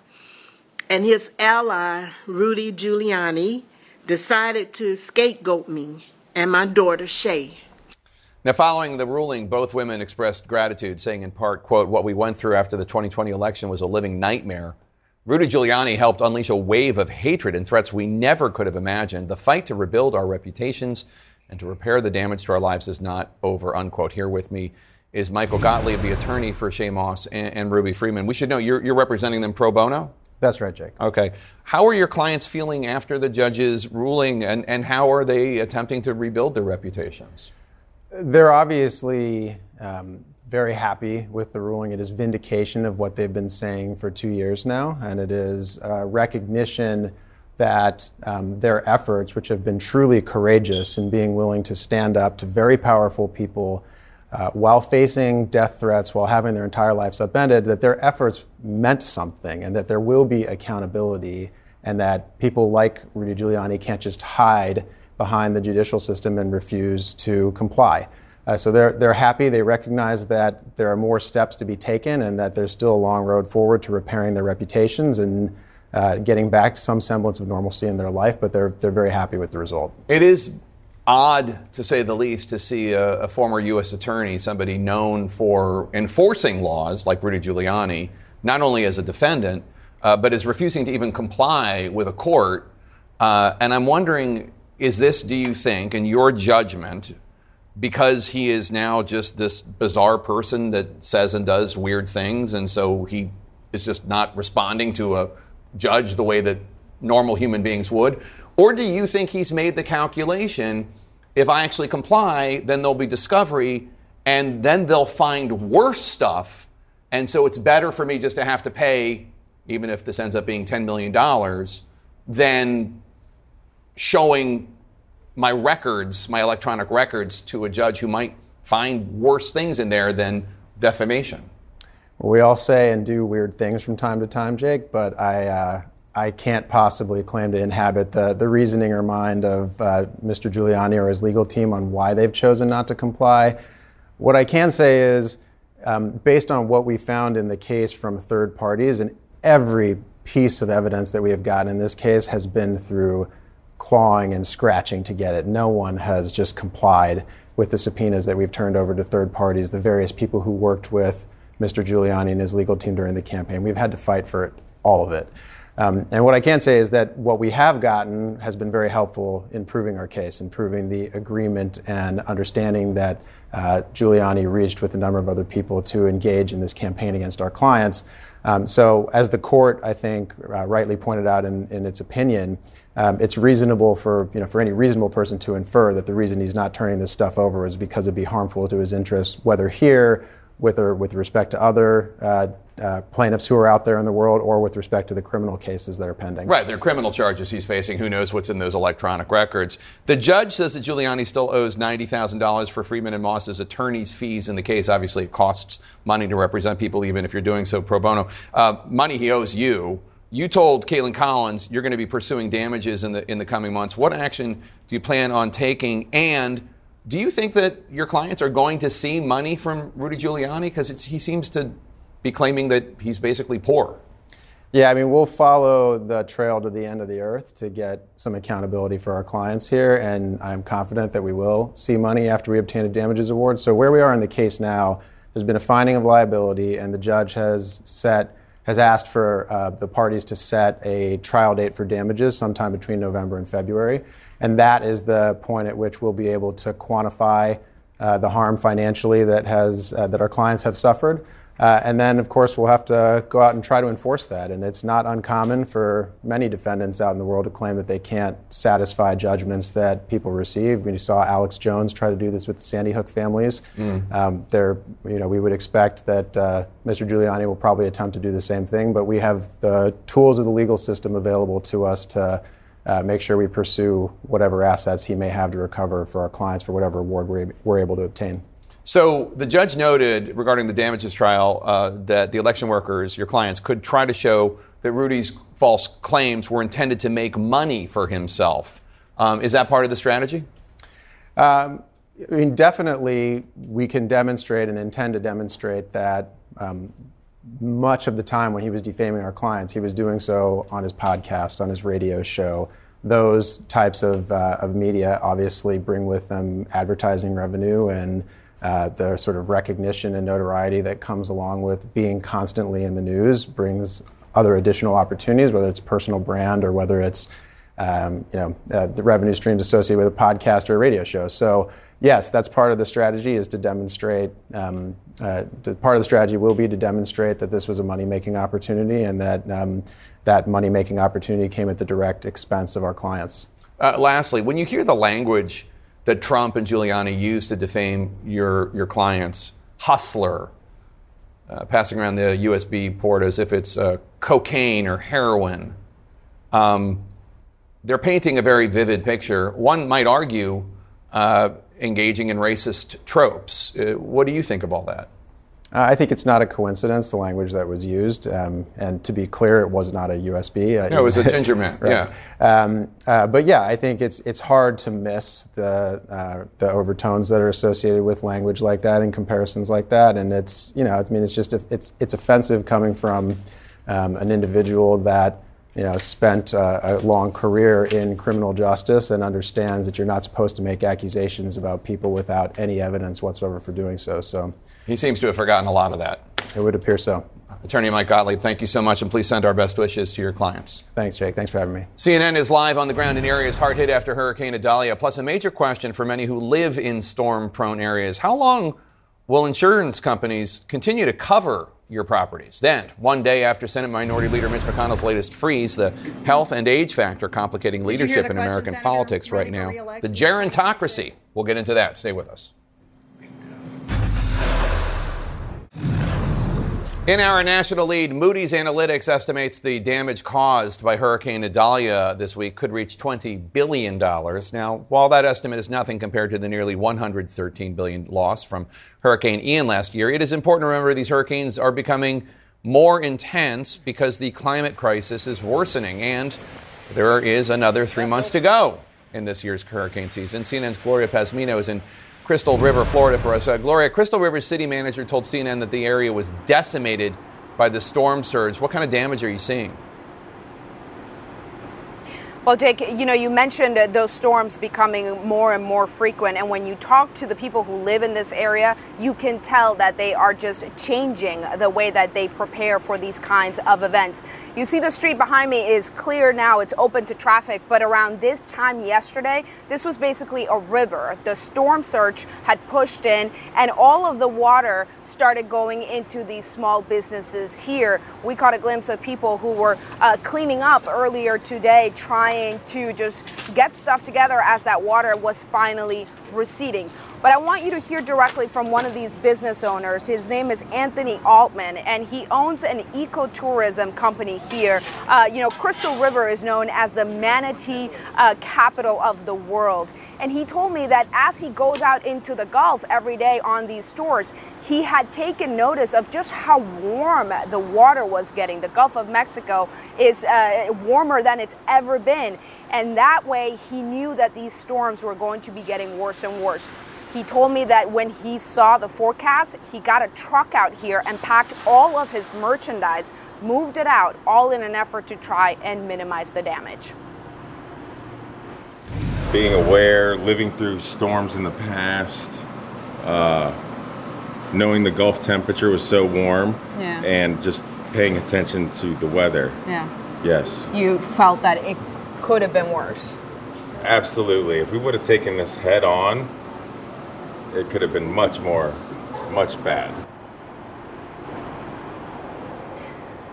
and his ally, Rudy Giuliani, decided to scapegoat me and my daughter, Shaye. Now, following the ruling, both women expressed gratitude, saying in part, quote, what we went through after the 2020 election was a living nightmare. Rudy Giuliani helped unleash a wave of hatred and threats we never could have imagined. The fight to rebuild our reputations and to repair the damage to our lives is not over, unquote. Here with me is Michael Gottlieb, the attorney for Shaye Moss and, and Ruby Freeman. We should know you're, you're representing them pro bono? That's right, Jake. Okay. How are your clients feeling after the judge's ruling, and, and how are they attempting to rebuild their reputations? They're obviously um, very happy with the ruling. It is vindication of what they've been saying for two years now, and it is uh, recognition that um, their efforts, which have been truly courageous in being willing to stand up to very powerful people uh, while facing death threats, while having their entire lives upended, that their efforts meant something and that there will be accountability and that people like Rudy Giuliani can't just hide behind the judicial system and refuse to comply. Uh, so they're, they're happy. They recognize that there are more steps to be taken and that there's still a long road forward to repairing their reputations and uh, getting back to some semblance of normalcy in their life, but they're, they're very happy with the result. It is odd, to say the least, to see a, a, former U.S. attorney, somebody known for enforcing laws like Rudy Giuliani, not only as a defendant, uh, but is refusing to even comply with a court. Uh, and I'm wondering is this, do you think, in your judgment, because he is now just this bizarre person that says and does weird things, and so he is just not responding to a judge the way that normal human beings would? Or do you think he's made the calculation if I actually comply, then there'll be discovery, and then they'll find worse stuff. And so it's better for me just to have to pay, even if this ends up being $10 million, than showing my records, my electronic records, to a judge who might find worse things in there than defamation. We all say and do weird things from time to time, Jake, but I, uh, I can't possibly claim to inhabit the, the reasoning or mind of uh, Mr. Giuliani or his legal team on why they've chosen not to comply. What I can say is, um, based on what we found in the case from third parties, and every piece of evidence that we have gotten in this case has been through clawing and scratching to get it. No one has just complied with the subpoenas that we've turned over to third parties, the various people who worked with Mr. Giuliani and his legal team during the campaign. We've had to fight for it, all of it. Um, and what I can say is that what we have gotten has been very helpful in proving our case, in proving the agreement and understanding that uh, Giuliani reached with a number of other people to engage in this campaign against our clients. Um, so, as the court, I think, uh, rightly pointed out in, in its opinion, um, it's reasonable for you know for any reasonable person to infer that the reason he's not turning this stuff over is because it'd be harmful to his interests, whether here with or with respect to other uh, uh, plaintiffs who are out there in the world or with respect to the criminal cases that are pending. Right, there are criminal charges he's facing. Who knows what's in those electronic records? The judge says that Giuliani still owes $90,000 for Freeman and Moss's attorney's fees in the case. Obviously, it costs money to represent people, even if you're doing so pro bono. Uh, money he owes you. You told Kaitlan Collins you're going to be pursuing damages in the in the coming months. What action do you plan on taking? And do you think that your clients are going to see money from Rudy Giuliani? Because he seems to be claiming that he's basically poor. Yeah, I mean, we'll follow the trail to the end of the earth to get some accountability for our clients here, and I'm confident that we will see money after we obtain a damages award. So, where we are in the case now, there's been a finding of liability, and the judge has set has asked for uh, the parties to set a trial date for damages sometime between November and February, and that is the point at which we'll be able to quantify uh, the harm financially that has uh, that our clients have suffered. Uh, and then, of course, we'll have to go out and try to enforce that. And it's not uncommon for many defendants out in the world to claim that they can't satisfy judgments that people receive. We saw Alex Jones try to do this with the Sandy Hook families. Mm. Um, there, you know, we would expect that uh, Mr. Giuliani will probably attempt to do the same thing. But we have the tools of the legal system available to us to. Uh, make sure we pursue whatever assets he may have to recover for our clients for whatever award we're, we're able to obtain. So the judge noted regarding the damages trial uh, that the election workers, your clients, could try to show that Rudy's false claims were intended to make money for himself. Um, is that part of the strategy? Um, I mean, definitely, we can demonstrate and intend to demonstrate that um, much of the time when he was defaming our clients, he was doing so on his podcast, on his radio show. Those types of, uh, of media obviously bring with them advertising revenue and uh, the sort of recognition and notoriety that comes along with being constantly in the news brings other additional opportunities, whether it's personal brand or whether it's um, you know uh, the revenue streams associated with a podcast or a radio show. So yes, that's part of the strategy is to demonstrate. Um, uh, part of the strategy will be to demonstrate that this was a money-making opportunity and that um, that money-making opportunity came at the direct expense of our clients. Uh, lastly, when you hear the language that Trump and Giuliani used to defame your, your clients. Hustler, uh, passing around the USB port as if it's uh, cocaine or heroin. Um, they're painting a very vivid picture. One might argue uh, engaging in racist tropes. Uh, what do you think of all that? Uh, I think it's not a coincidence, the language that was used. Um, and to be clear, it was not a USB. Uh, no, it was a ginger man, [LAUGHS] right. yeah. Um, uh, but yeah, I think it's, it's hard to miss the, uh, the overtones that are associated with language like that and comparisons like that. And it's, you know, I mean, it's just, it's, it's offensive coming from um, an individual that you know, spent a, a, long career in criminal justice and understands that you're not supposed to make accusations about people without any evidence whatsoever for doing so. So he seems to have forgotten a lot of that. It would appear so. Attorney Mike Gottlieb, thank you so much, and please send our best wishes to your clients. Thanks, Jake. Thanks for having me. CNN is live on the ground in areas hard hit after Hurricane Idalia, plus a major question for many who live in storm prone areas. How long will insurance companies continue to cover your properties. Then, one day after Senate Minority Leader Mitch McConnell's latest freeze, the health and age factor complicating leadership in American politics right now, the gerontocracy. We'll get into that. Stay with us. In our national lead, Moody's Analytics estimates the damage caused by Hurricane Idalia this week could reach $20 billion. Now, while that estimate is nothing compared to the nearly 113 billion loss from Hurricane Ian last year, it is important to remember these hurricanes are becoming more intense because the climate crisis is worsening, and there is another three months to go in this year's hurricane season. CNN's Gloria Pazmino is in Crystal River, Florida for us. Uh, Gloria, Crystal River city manager told CNN that the area was decimated by the storm surge. What kind of damage are you seeing? Well, Jake, you know, you mentioned those storms becoming more and more frequent. And when you talk to the people who live in this area, you can tell that they are just changing the way that they prepare for these kinds of events. You see, the street behind me is clear now, it's open to traffic. But around this time yesterday, this was basically a river. The storm surge had pushed in, and all of the water started going into these small businesses here. We caught a glimpse of people who were uh, cleaning up earlier today, trying trying to just get stuff together as that water was finally receding. But I want you to hear directly from one of these business owners. His name is Anthony Altman, and he owns an ecotourism company here. Uh, you know, Crystal River is known as the manatee uh, capital of the world. And he told me that as he goes out into the Gulf every day on these tours, he had taken notice of just how warm the water was getting. The Gulf of Mexico is uh, warmer than it's ever been. And that way, he knew that these storms were going to be getting worse and worse. He told me that when he saw the forecast, he got a truck out here and packed all of his merchandise, moved it out, all in an effort to try and minimize the damage. Being aware, living through storms in the past, uh, knowing the Gulf temperature was so warm, yeah. and just paying attention to the weather. Yeah. Yes. You felt that it could have been worse. Absolutely. If we would have taken this head on, it could have been much more, much bad.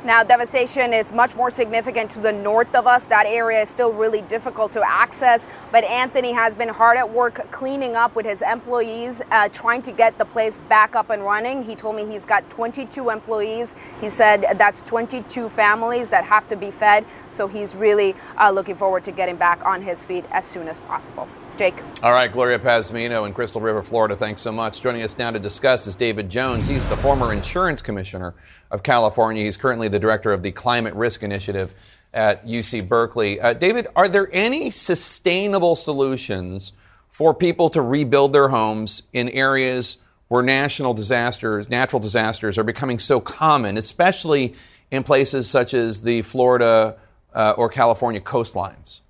Now, devastation is much more significant to the north of us. That area is still really difficult to access. But Anthony has been hard at work cleaning up with his employees, uh, trying to get the place back up and running. He told me he's got 22 employees. He said that's 22 families that have to be fed. So he's really uh, looking forward to getting back on his feet as soon as possible. Jake. All right, Gloria Pazmino in Crystal River, Florida. Thanks so much. Joining us now to discuss is David Jones. He's the former insurance commissioner of California. He's currently the director of the Climate Risk Initiative at UC Berkeley. Uh, David, are there any sustainable solutions for people to rebuild their homes in areas where national disasters, natural disasters, are becoming so common, especially in places such as the Florida uh, or California coastlines?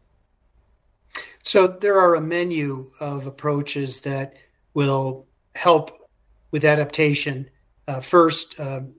So there are a menu of approaches that will help with adaptation. Uh, first, um,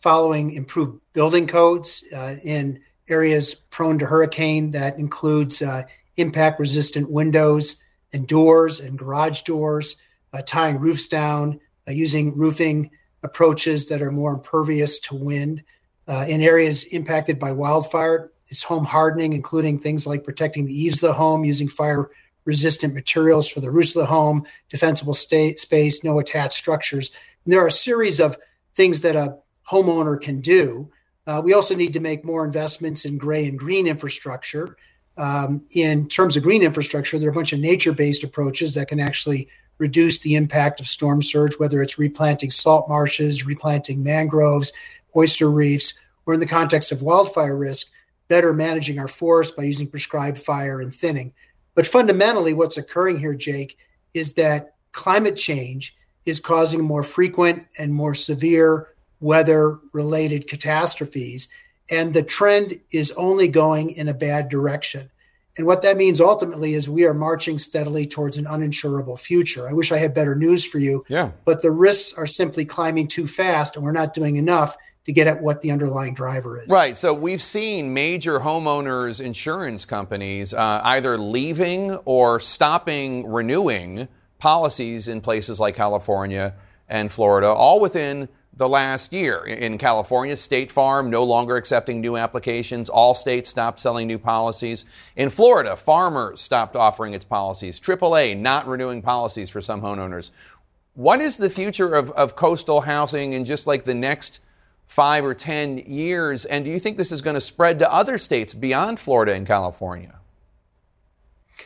following improved building codes uh, in areas prone to hurricane. That includes uh, impact resistant windows and doors and garage doors, uh, tying roofs down, uh, using roofing approaches that are more impervious to wind. Uh, in areas impacted by wildfire, it's home hardening, including things like protecting the eaves of the home, using fire resistant materials for the roofs of the home, defensible state, space, no attached structures. And there are a series of things that a homeowner can do. Uh, we also need to make more investments in gray and green infrastructure. Um, in terms of green infrastructure, there are a bunch of nature based approaches that can actually reduce the impact of storm surge, whether it's replanting salt marshes, replanting mangroves, oyster reefs, or in the context of wildfire risk, better managing our forest by using prescribed fire and thinning. But fundamentally, what's occurring here, Jake, is that climate change is causing more frequent and more severe weather related catastrophes. And the trend is only going in a bad direction. And what that means ultimately is we are marching steadily towards an uninsurable future. I wish I had better news for you. Yeah. But the risks are simply climbing too fast, and we're not doing enough to get at what the underlying driver is. Right. So we've seen major homeowners insurance companies uh, either leaving or stopping renewing policies in places like California and Florida, all within the last year. In California, State Farm no longer accepting new applications. Allstate stopped selling new policies. In Florida, Farmers stopped offering its policies. AAA not renewing policies for some homeowners. What is the future of, of coastal housing in just like the next five or 10 years? And do you think this is going to spread to other states beyond Florida and California?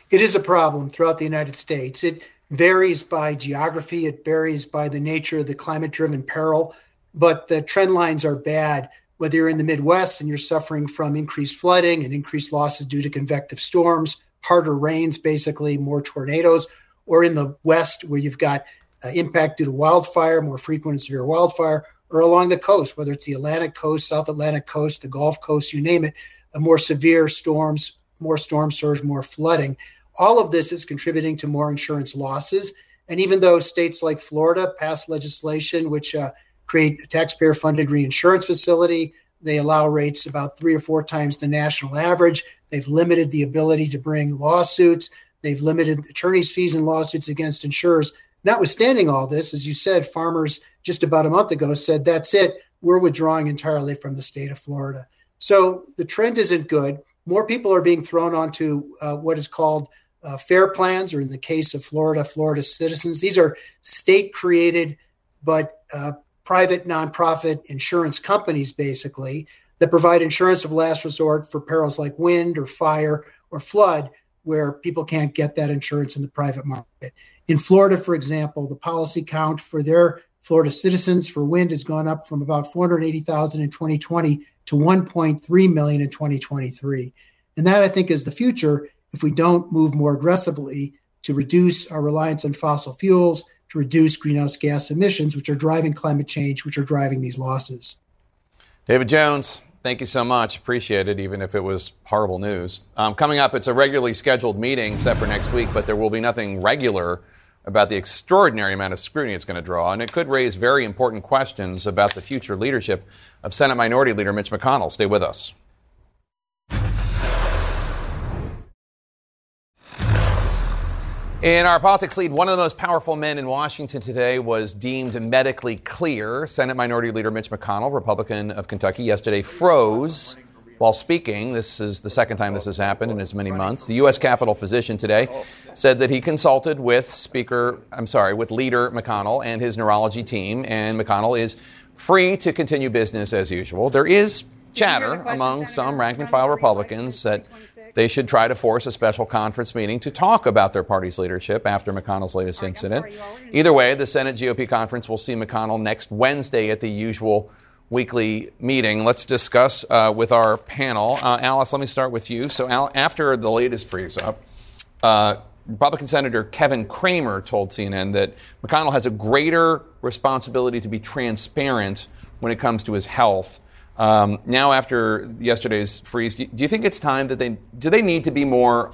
It is a problem throughout the United States. It varies by geography, it varies by the nature of the climate driven peril, but the trend lines are bad. Whether you're in the Midwest and you're suffering from increased flooding and increased losses due to convective storms, harder rains, basically more tornadoes, or in the West where you've got uh, impact due to wildfire, more frequent and severe wildfire, or along the coast, whether it's the Atlantic coast, South Atlantic coast, the Gulf Coast, you name it, more severe storms, more storm surge, more flooding. All of this is contributing to more insurance losses. And even though states like Florida passed legislation which uh, create a taxpayer funded reinsurance facility, they allow rates about three or four times the national average. They've limited the ability to bring lawsuits. They've limited attorneys' fees and lawsuits against insurers. Notwithstanding all this, as you said, farmers just about a month ago said, that's it. We're withdrawing entirely from the state of Florida. So the trend isn't good. More people are being thrown onto uh, what is called uh, fair plans, or in the case of Florida, Florida citizens. These are state created but uh, private nonprofit insurance companies, basically, that provide insurance of last resort for perils like wind or fire or flood, where people can't get that insurance in the private market. In Florida, for example, the policy count for their Florida citizens for wind has gone up from about 480,000 in 2020 to 1.3 million in 2023. And that, I think, is the future if we don't move more aggressively to reduce our reliance on fossil fuels, to reduce greenhouse gas emissions, which are driving climate change, which are driving these losses. David Jones, thank you so much. Appreciate it, even if it was horrible news. Um, coming up, it's a regularly scheduled meeting set for next week, but there will be nothing regular about the extraordinary amount of scrutiny it's going to draw, and it could raise very important questions about the future leadership of Senate Minority Leader Mitch McConnell. Stay with us. In our politics lead, one of the most powerful men in Washington today was deemed medically clear. Senate Minority Leader Mitch McConnell, Republican of Kentucky, yesterday froze while speaking. This is the second time this has happened in as many months. The U.S. Capitol physician today said that he consulted with Speaker, I'm sorry, with Leader McConnell and his neurology team, and McConnell is free to continue business as usual. There is chatter among some rank and file Republicans that they should try to force a special conference meeting to talk about their party's leadership after McConnell's latest incident. Either way, the Senate GOP conference will see McConnell next Wednesday at the usual weekly meeting. Let's discuss uh, with our panel. Uh, Alice, let me start with you. So, Al, after the latest freeze up, uh, Republican Senator Kevin Cramer told CNN that McConnell has a greater responsibility to be transparent when it comes to his health. Um, now, after yesterday's freeze, do you think it's time that they do they need to be more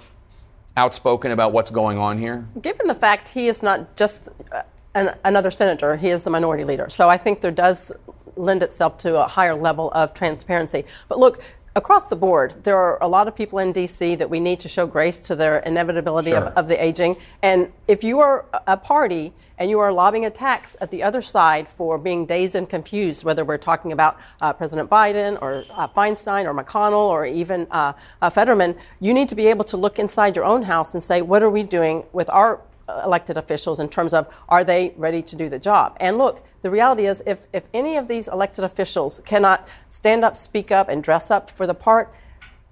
outspoken about what's going on here? Given the fact he is not just uh, an, another senator, he is the minority leader. So I think there does lend itself to a higher level of transparency. But look, across the board, there are a lot of people in D.C. that we need to show grace to their inevitability sure. of, of, the aging. And if you are a party and you are lobbying a tax at the other side for being dazed and confused, whether we're talking about uh, President Biden or uh, Feinstein or McConnell or even uh, uh Fetterman, you need to be able to look inside your own house and say, what are we doing with our elected officials in terms of are they ready to do the job? And look, the reality is if, if any of these elected officials cannot stand up, speak up, and dress up for the part,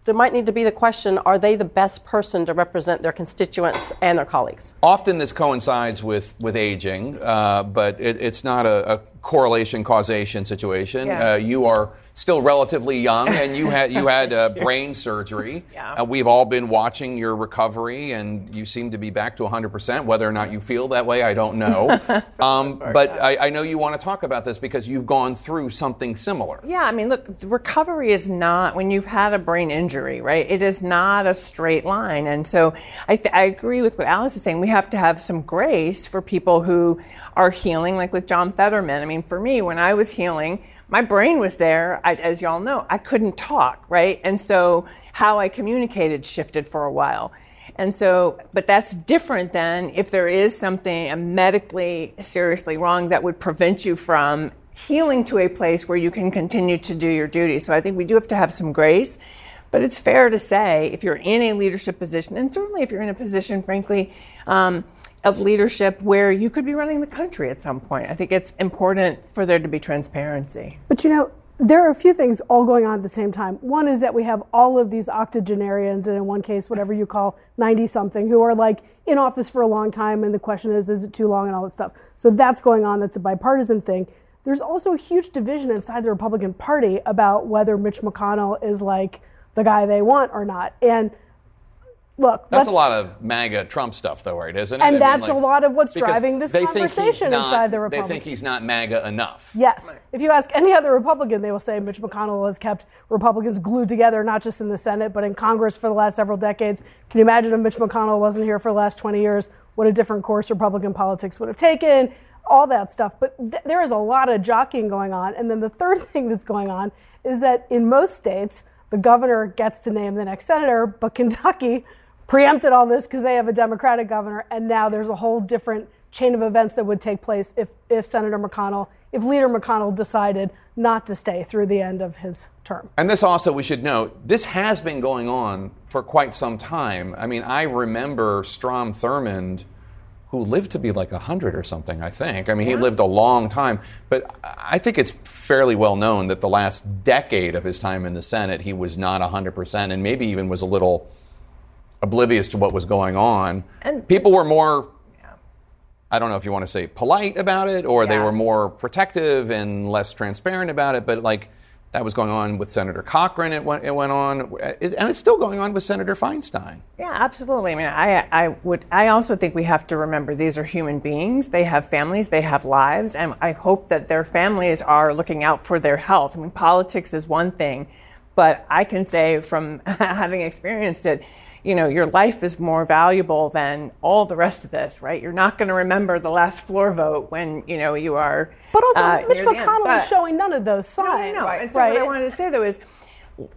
there might need to be the question are they the best person to represent their constituents and their colleagues? Often this coincides with, with aging, uh, but it, it's not a, a, correlation causation situation. Yeah. Uh, you are still relatively young, and you had you had uh, [LAUGHS] brain surgery. Yeah. Uh, we've all been watching your recovery, and you seem to be back to 100 percent. Whether or not you feel that way, I don't know. [LAUGHS] um, part, but yeah. I, I, know you want to talk about this because you've gone through something similar. Yeah, I mean, look, recovery is not when you've had a brain injury, right? It is not a straight line, and so I, th- I agree with what Alice is saying. We have to have some grace for people who are healing, like with John Fetterman. I mean, for me, when I was healing my brain was there. I, as y'all know, I couldn't talk, right? And so how I communicated shifted for a while. And so, but that's different than if there is something medically seriously wrong that would prevent you from healing to a place where you can continue to do your duty. So I think we do have to have some grace. But it's fair to say if you're in a leadership position, and certainly if you're in a position, frankly, um, of leadership where you could be running the country at some point. I think it's important for there to be transparency. But you know, there are a few things all going on at the same time. One is that we have all of these octogenarians, and in one case, whatever you call 90 something, who are like in office for a long time, and the question is, is it too long and all that stuff. So that's going on. That's a bipartisan thing. There's also a huge division inside the Republican Party about whether Mitch McConnell is like the guy they want or not. And look, That's a lot of MAGA Trump stuff, though, right? Isn't it? I and mean, that's like- a lot of what's driving this they think he's conversation not- inside the They think he's not MAGA enough. Yes. If you ask any other Republican, they will say Mitch McConnell has kept Republicans glued together, not just in the Senate, but in Congress for the last several decades. Can you imagine if Mitch McConnell wasn't here for the last 20 years? What a different course Republican politics would have taken, all that stuff. But th- there is a lot of jockeying going on. And then the third [LAUGHS] thing that's going on is that in most states, the governor gets to name the next senator, but Kentucky preempted all this because they have a Democratic governor, and now there's a whole different chain of events that would take place if, if Senator McConnell, if Leader McConnell decided not to stay through the end of his term. And this also, we should note, this has been going on for quite some time. I mean, I remember Strom Thurmond, who lived to be like 100 or something, I think. I mean, he lived a long time. But I think it's fairly well known that the last decade of his time in the Senate, he was not 100% and maybe even was a little oblivious to what was going on. And- People were more. I don't know if you want to say polite about it or they were more protective and less transparent about it, but like that was going on with Senator Cochran, it went, it went on, It- and it's still going on with Senator Feinstein. Yeah, absolutely. I mean, I, I would, I also think we have to remember these are human beings. They have families, they have lives, and I hope that their families are looking out for their health. I mean, politics is one thing, but I can say from [LAUGHS] having experienced it, you know, your life is more valuable than all the rest of this, right? You're not going to remember the last floor vote when, you know, you are. But also, uh, Mitch near the end. McConnell is showing none of those signs. no, and so right? what I wanted to say though is,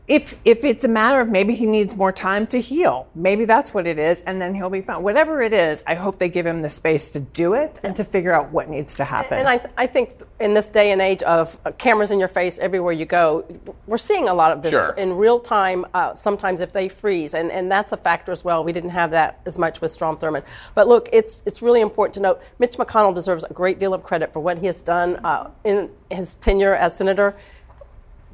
if if it's a matter of maybe he needs more time to heal, maybe that's what it is, and then he'll be fine. Whatever it is, I hope they give him the space to do it and to figure out what needs to happen. And I, I think in this day and age of uh, cameras in your face everywhere you go, we're seeing a lot of this Sure. in real time. Uh, sometimes if they freeze, and, and that's a factor as well. We didn't have that as much with Strom Thurmond. But look, it's it's really important to note Mitch McConnell deserves a great deal of credit for what he has done uh, in his tenure as senator.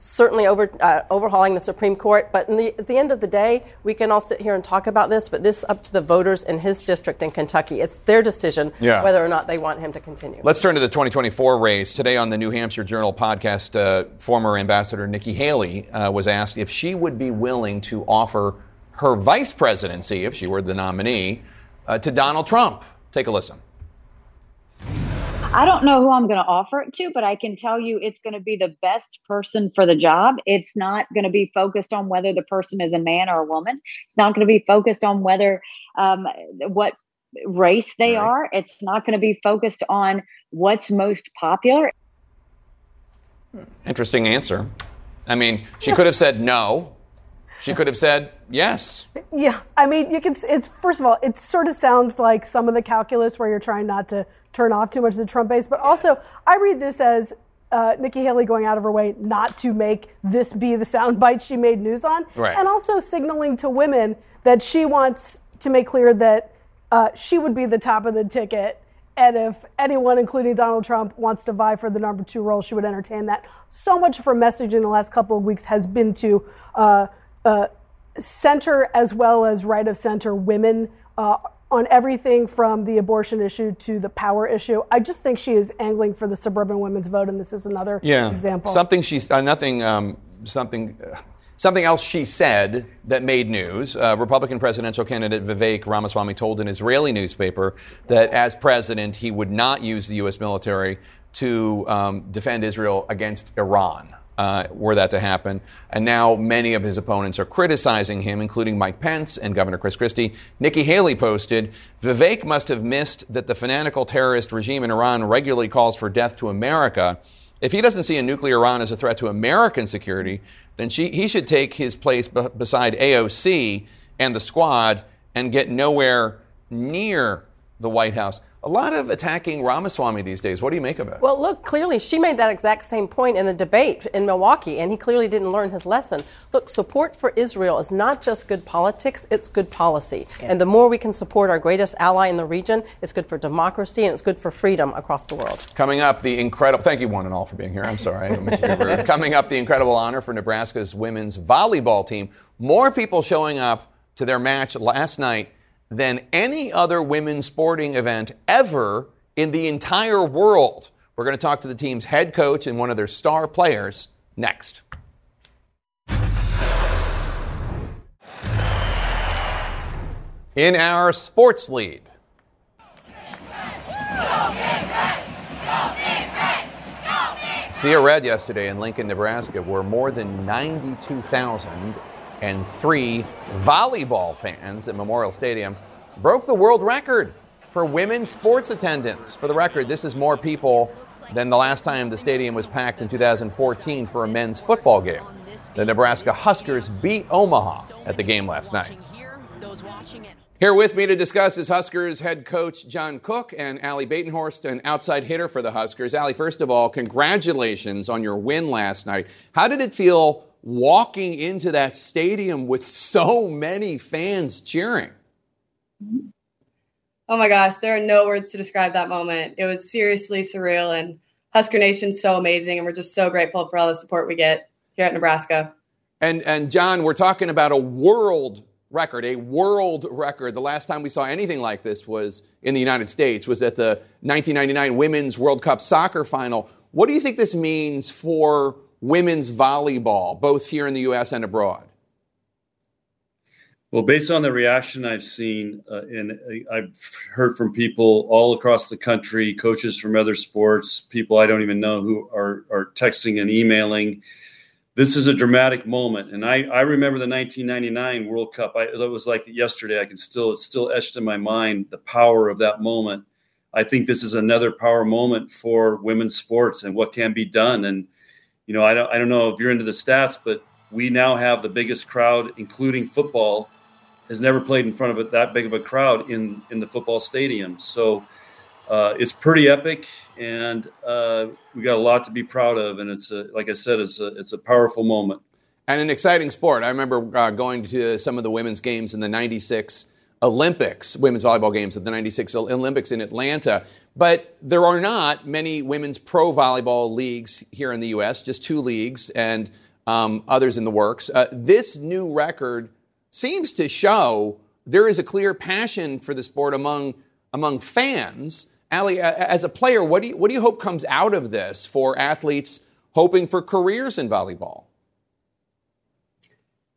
Certainly over, uh, overhauling the Supreme Court, but in the, at the end of the day, we can all sit here and talk about this, but this is up to the voters in his district in Kentucky. It's their decision Yeah. whether or not they want him to continue. Let's turn to the 2024 race. Today on the New Hampshire Journal podcast, uh, former Ambassador Nikki Haley uh, was asked if she would be willing to offer her vice presidency, if she were the nominee, uh, to Donald Trump. Take a listen. I don't know who I'm going to offer it to, but I can tell you it's going to be the best person for the job. It's not going to be focused on whether the person is a man or a woman. It's not going to be focused on whether um, what race they are. It's not going to be focused on what's most popular. Interesting answer. I mean, she could have said no. She could have said yes. Yeah, I mean, you can. It's first of all, it sort of sounds like some of the calculus where you're trying not to turn off too much of the Trump base, but also I read this as uh, Nikki Haley going out of her way not to make this be the soundbite she made news on, Right. and also signaling to women that she wants to make clear that uh, she would be the top of the ticket. And if anyone, including Donald Trump, wants to vie for the number two role, she would entertain that. So much of her message in the last couple of weeks has been to uh, uh, center as well as right of center women uh, on everything from the abortion issue to the power issue. I just think she is angling for the suburban women's vote, and this is another Yeah. example. Something she's uh, nothing. Um, something. Uh, something else she said that made news. Uh, Republican presidential candidate Vivek Ramaswamy told an Israeli newspaper that as president he would not use the U.S. military to um, defend Israel against Iran. Uh, were that to happen. And now many of his opponents are criticizing him, including Mike Pence and Governor Chris Christie. Nikki Haley posted Vivek must have missed that the fanatical terrorist regime in Iran regularly calls for death to America. If he doesn't see a nuclear Iran as a threat to American security, then she, he should take his place b- beside AOC and the squad and get nowhere near the White House. A lot of attacking Ramaswamy these days. What do you make of it? Well, look, clearly she made that exact same point in the debate in Milwaukee, and he clearly didn't learn his lesson. Look, support for Israel is not just good politics, it's good policy. And the more we can support our greatest ally in the region, it's good for democracy and it's good for freedom across the world. Coming up, the incredible. Thank you, one and all, for being here. I'm sorry. I don't mean to be rude. [LAUGHS] Coming up, the incredible honor for Nebraska's women's volleyball team. More people showing up to their match last night than any other women's sporting event ever in the entire world. We're going to talk to the team's head coach and one of their star players next. In our sports lead, See a red yesterday in Lincoln, Nebraska, where more than 92,003 volleyball fans at Memorial Stadium broke the world record for women's sports attendance. For the record, this is more people than the last time the stadium was packed in 2014 for a men's football game. The Nebraska Huskers beat Omaha at the game last night. Here with me to discuss is Huskers head coach John Cook and Ally Batenhorst, an outside hitter for the Huskers. Ally, first of all, congratulations on your win last night. How did it feel walking into that stadium with so many fans cheering? Oh my gosh, there are no words to describe that moment. It was seriously surreal, and Husker Nation's so amazing, and we're just so grateful for all the support we get here at Nebraska. And and John, we're talking about a world record, a world record. The last time we saw anything like this was in the United States, was at the 1999 Women's World Cup soccer final. What do you think this means for women's volleyball, both here in the U.S. and abroad? Well, based on the reaction I've seen, uh, and I've heard from people all across the country, coaches from other sports, people I don't even know who are, are texting and emailing this is a dramatic moment. And I, I remember the 1999 World Cup. I, that was like yesterday. I can still, it's still etched in my mind, the power of that moment. I think this is another power moment for women's sports and what can be done. And, you know, I don't, I don't know if you're into the stats, but we now have the biggest crowd, including football, has never played in front of that big of a crowd in, in the football stadium. So, uh, it's pretty epic, and uh, we got a lot to be proud of. And it's a, like I said, it's a it's a powerful moment and an exciting sport. I remember uh, going to some of the women's games in the '96 Olympics, women's volleyball games at the '96 Olympics in Atlanta. But there are not many women's pro volleyball leagues here in the U.S. Just two leagues, and um, others in the works. Uh, this new record seems to show there is a clear passion for the sport among among fans Ally, as a player, what do you, what do you hope comes out of this for athletes hoping for careers in volleyball?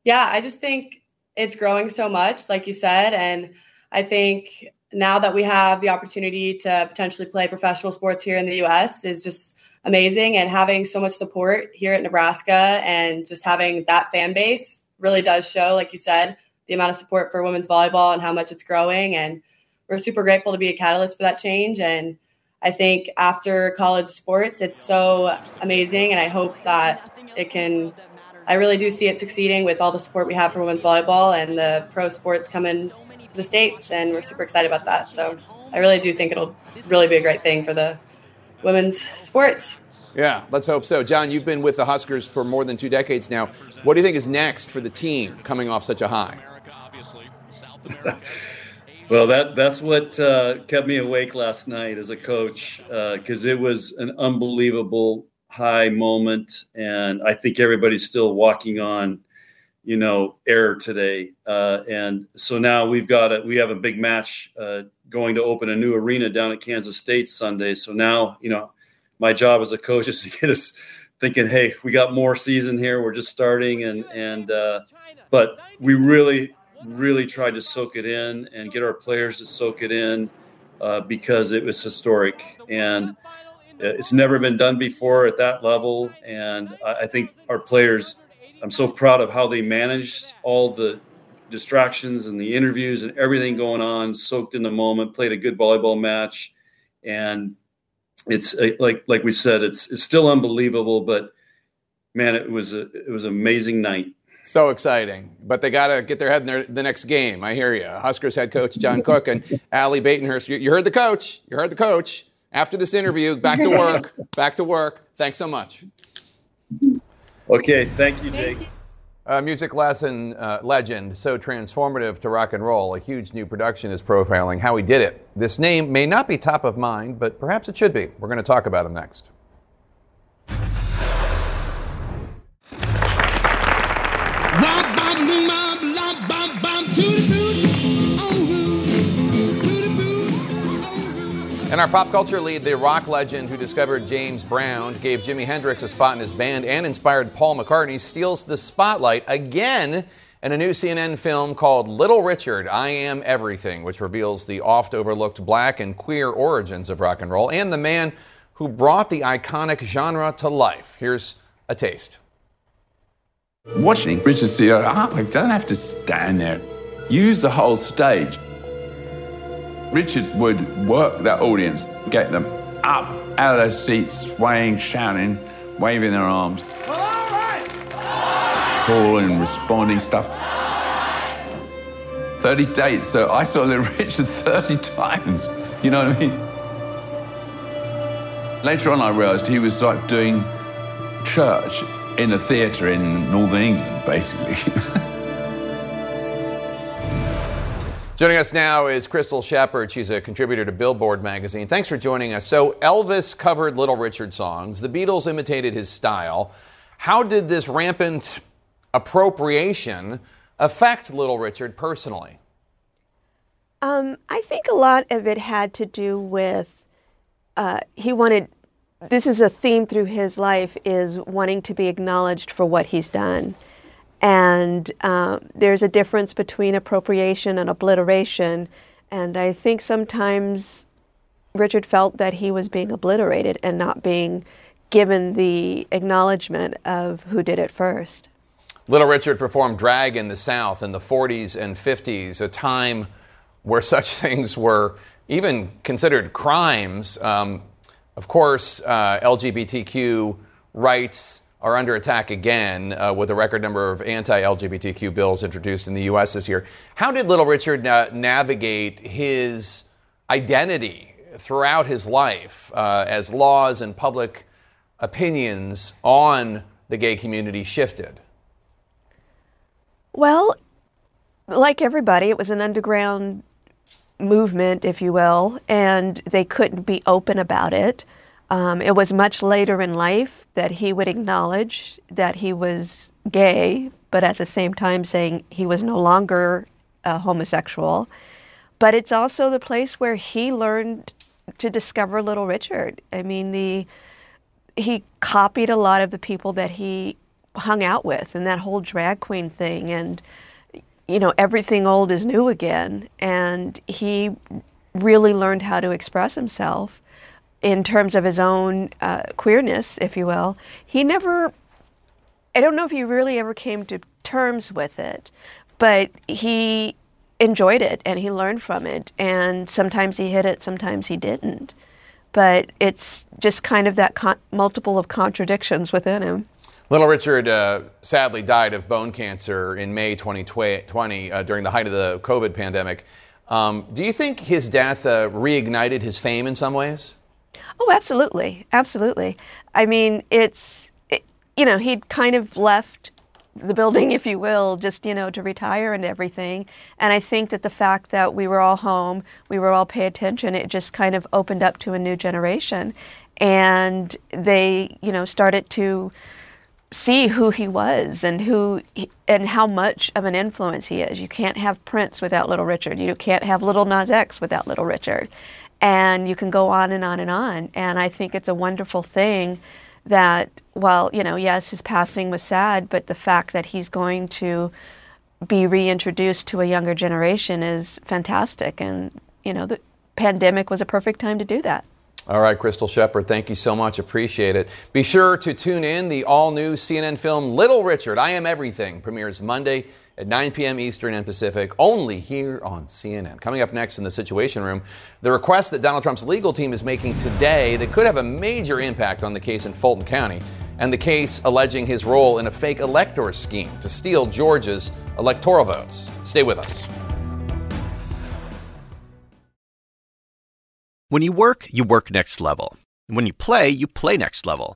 Yeah, I just think it's growing so much, like you said. And I think now that we have the opportunity to potentially play professional sports here in the US is just amazing. And having so much support here at Nebraska and just having that fan base really does show, like you said, the amount of support for women's volleyball and how much it's growing. And we're super grateful to be a catalyst for that change. And I think after college sports, it's so amazing. And I hope that it can, I really do see it succeeding with all the support we have for women's volleyball and the pro sports coming to the States. And we're super excited about that. So I really do think it'll really be a great thing for the women's sports. Yeah, let's hope so. John, you've been with the Huskers for more than two decades now. What do you think is next for the team coming off such a high? [LAUGHS] Well, that that's what uh, kept me awake last night as a coach because uh, it was an unbelievable high moment, and I think everybody's still walking on, you know, air today. Uh, and so now we've got a we have a big match uh, going to open a new arena down at Kansas State Sunday. So now, you know, my job as a coach is to get us thinking, hey, we got more season here. We're just starting, and and uh, but we really really tried to soak it in and get our players to soak it in uh, because it was historic and it's never been done before at that level. And I think our players, I'm so proud of how they managed all the distractions and the interviews and everything going on, soaked in the moment, played a good volleyball match, and it's uh, like like we said, it's it's still unbelievable, but man, it was a it was an amazing night. So exciting. But they got to get their head in their, the next game. I hear you. Huskers head coach John Cook and [LAUGHS] Ally Batenhorst. You, you heard the coach. You heard the coach. After this interview, back to work. [LAUGHS] back to work. Thanks so much. Okay. Thank you, Jake. A music lesson uh, legend, so transformative to rock and roll. A huge new production is profiling how he did it. This name may not be top of mind, but perhaps it should be. We're going to talk about him next. In our pop culture lead, the rock legend who discovered James Brown, gave Jimi Hendrix a spot in his band, and inspired Paul McCartney, steals the spotlight again in a new CNN film called Little Richard I Am Everything, which reveals the oft overlooked black and queer origins of rock and roll and the man who brought the iconic genre to life. Here's a taste. Watching Richard say, I don't have to stand there. Use the whole stage. Richard would work that audience, get them up out of their seats, swaying, shouting, waving their arms, calling, responding stuff. 30 dates, so I saw Little Richard [LAUGHS] 30 times. You know what I mean? Later on, I realized he was like doing church in a theatre in Northern England, basically. [LAUGHS] Joining us now is Crystal Shepard. She's a contributor to Billboard magazine. Thanks for joining us. So, Elvis covered Little Richard songs, the Beatles imitated his style. How did this rampant appropriation affect Little Richard personally? Um, I think a lot of it had to do with uh, he wanted. This is a theme through his life: is wanting to be acknowledged for what he's done, and um, there's a difference between appropriation and obliteration. And I think sometimes Richard felt that he was being obliterated and not being given the acknowledgement of who did it first. Little Richard performed drag in the South in the 40s and 50s, a time where [LAUGHS] such things were even considered crimes. Um, of course, uh, LGBTQ rights are under attack again uh, with a record number of anti LGBTQ bills introduced in the U.S. this year. How did Little Richard na- navigate his identity throughout his life uh, as laws and public opinions on the gay community shifted? Well, like everybody, it was an underground movement, if you will, and they couldn't be open about it. Um, it was much later in life that he would acknowledge that he was gay, but at the same time saying he was no longer a homosexual. But it's also the place where he learned to discover Little Richard. I mean, the he copied a lot of the people that he hung out with, and that whole drag queen thing, and you know, everything old is new again. And he really learned how to express himself in terms of his own uh, queerness, if you will. He never, I don't know if he really ever came to terms with it, but he enjoyed it and he learned from it. And sometimes he hit it, sometimes he didn't. But it's just kind of that con- multiple of contradictions within him. Little Richard uh, sadly died of bone cancer in May 2020 uh, during the height of the COVID pandemic. Um, do you think his death uh, reignited his fame in some ways? Oh, absolutely. Absolutely. I mean, it's, it, you know, he'd kind of left the building, [LAUGHS] if you will, just, you know, to retire and everything. And I think that the fact that we were all home, we were all pay attention, it just kind of opened up to a new generation. And they, you know, started to see who he was and who he, and how much of an influence he is. You can't have Prince without Little Richard. You can't have Little Nas X without Little Richard. And you can go on and on and on. And I think it's a wonderful thing that while, you know, yes, his passing was sad, but the fact that he's going to be reintroduced to a younger generation is fantastic. And, you know, the pandemic was a perfect time to do that. All right, Crystal Shepard, thank you so much. Appreciate it. Be sure to tune in. The all new CNN film Little Richard, I Am Everything premieres Monday at 9 p.m. Eastern and Pacific, only here on CNN. Coming up next in the Situation Room, the request that Donald Trump's legal team is making today that could have a major impact on the case in Fulton County, and the case alleging his role in a fake elector scheme to steal Georgia's electoral votes. Stay with us. When you work, you work next level. When you play, you play next level.